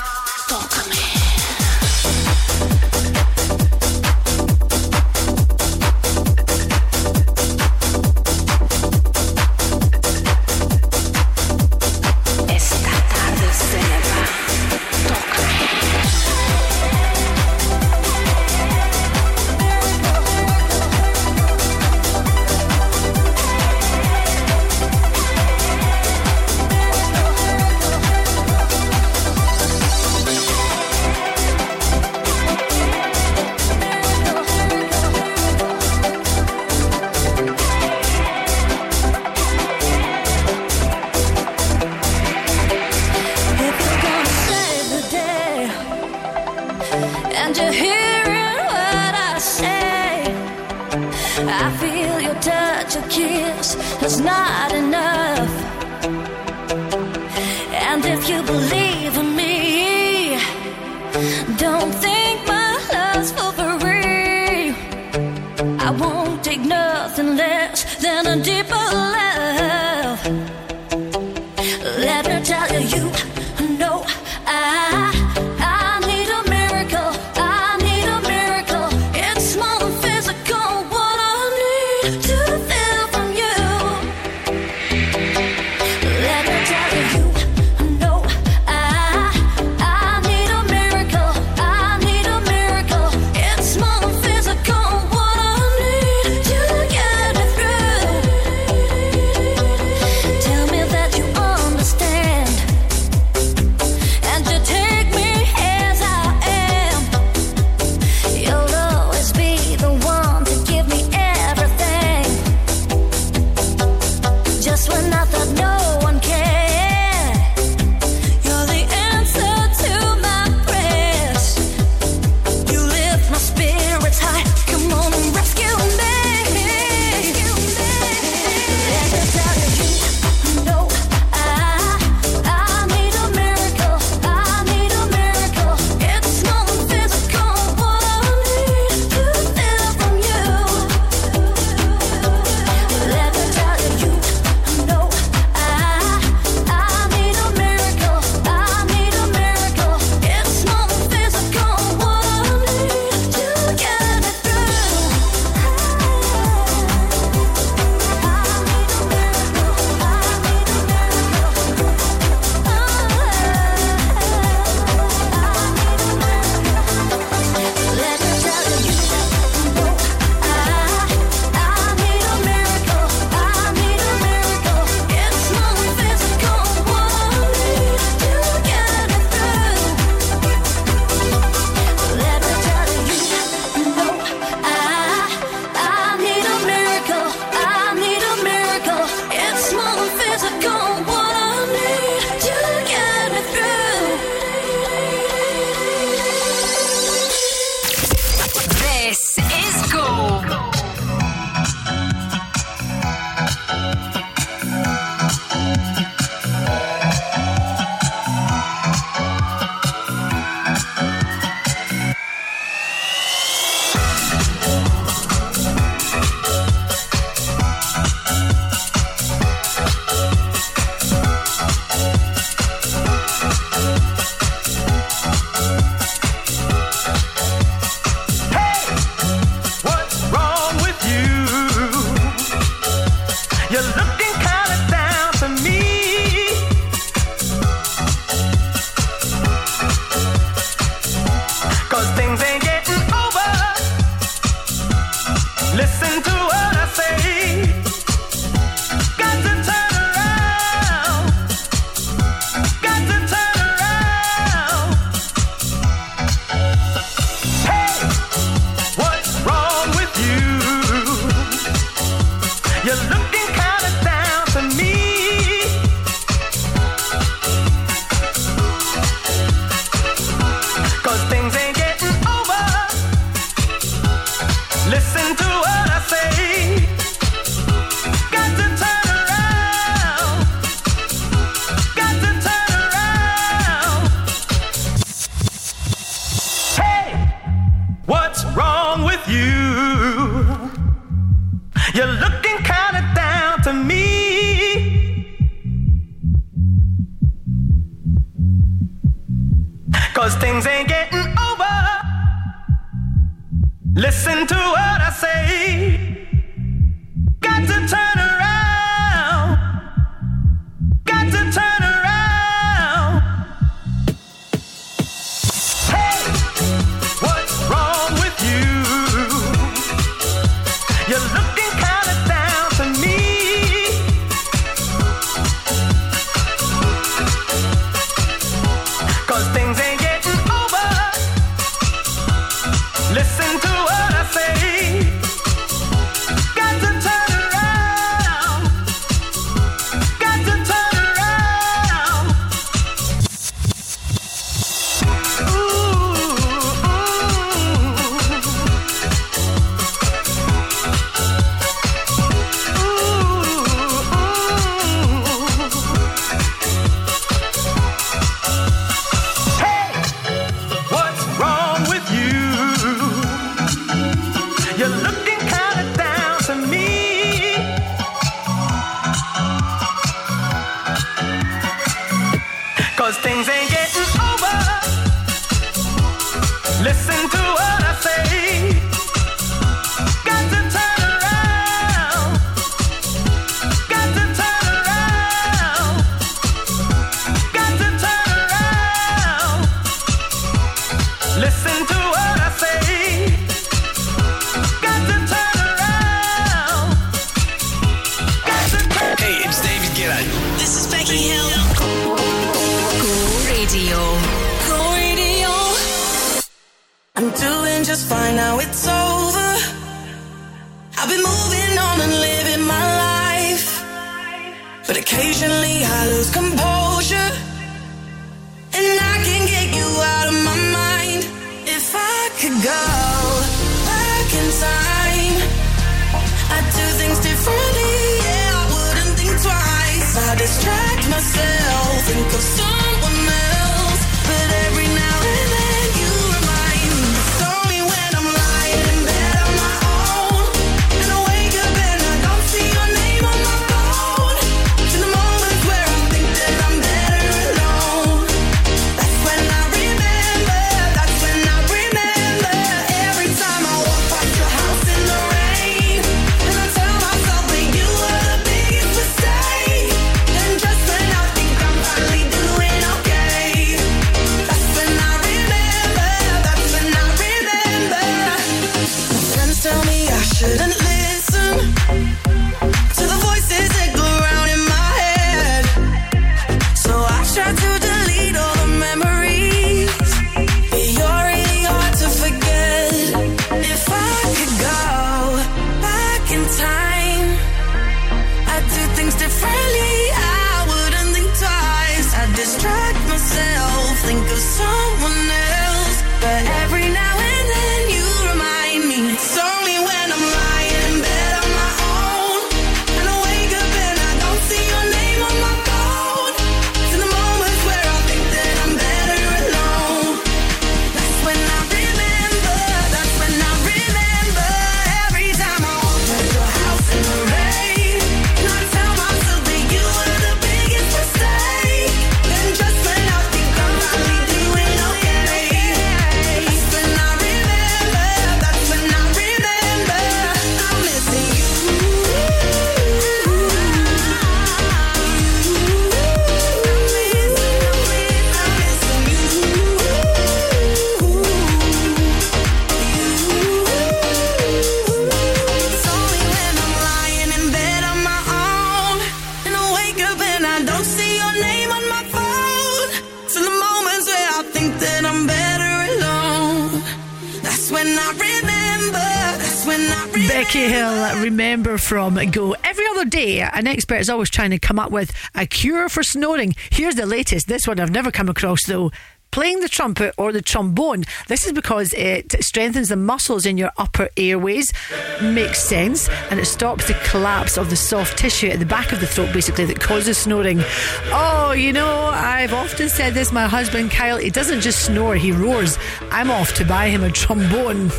Expert is always trying to come up with a cure for snoring. Here's the latest. This one I've never come across though. playing the trumpet or the trombone. This is because it strengthens the muscles in your upper airways. Makes sense. And it stops the collapse of the soft tissue at the back of the throat, basically, that causes snoring. Oh, you know, I've often said this. My husband, Kyle, he doesn't just snore, he roars. I'm off to buy him a trombone.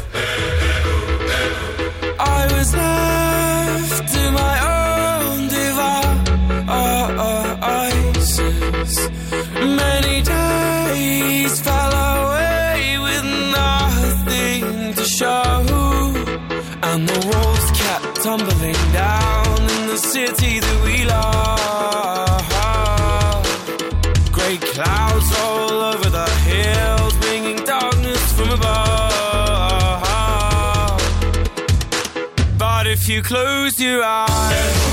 I was left and the walls kept tumbling down in the city that we love. Great clouds roll over the hills, bringing darkness from above. But if you close your eyes,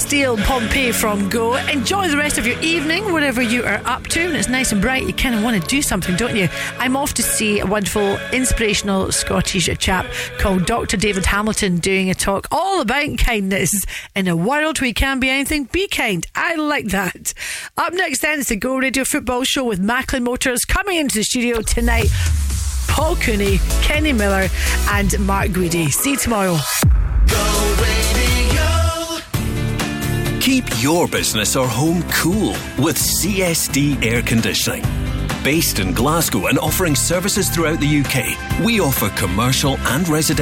Bastille Pompeii from Go. Enjoy the rest of your evening, whatever you are up to. And it's nice and bright. You kind of want to do something, don't you? I'm off to see a wonderful, inspirational Scottish chap called Dr. David Hamilton doing a talk all about kindness. In a world where you can be anything, be kind. I like that. Up next, then, it's the Go Radio Football Show with Macklin Motors coming into the studio tonight. Paul Cooney, Kenny Miller, and Mark Guidi. See you tomorrow. Keep your business or home cool with CSD Air Conditioning. Based in Glasgow and offering services throughout the UK, we offer commercial and residential.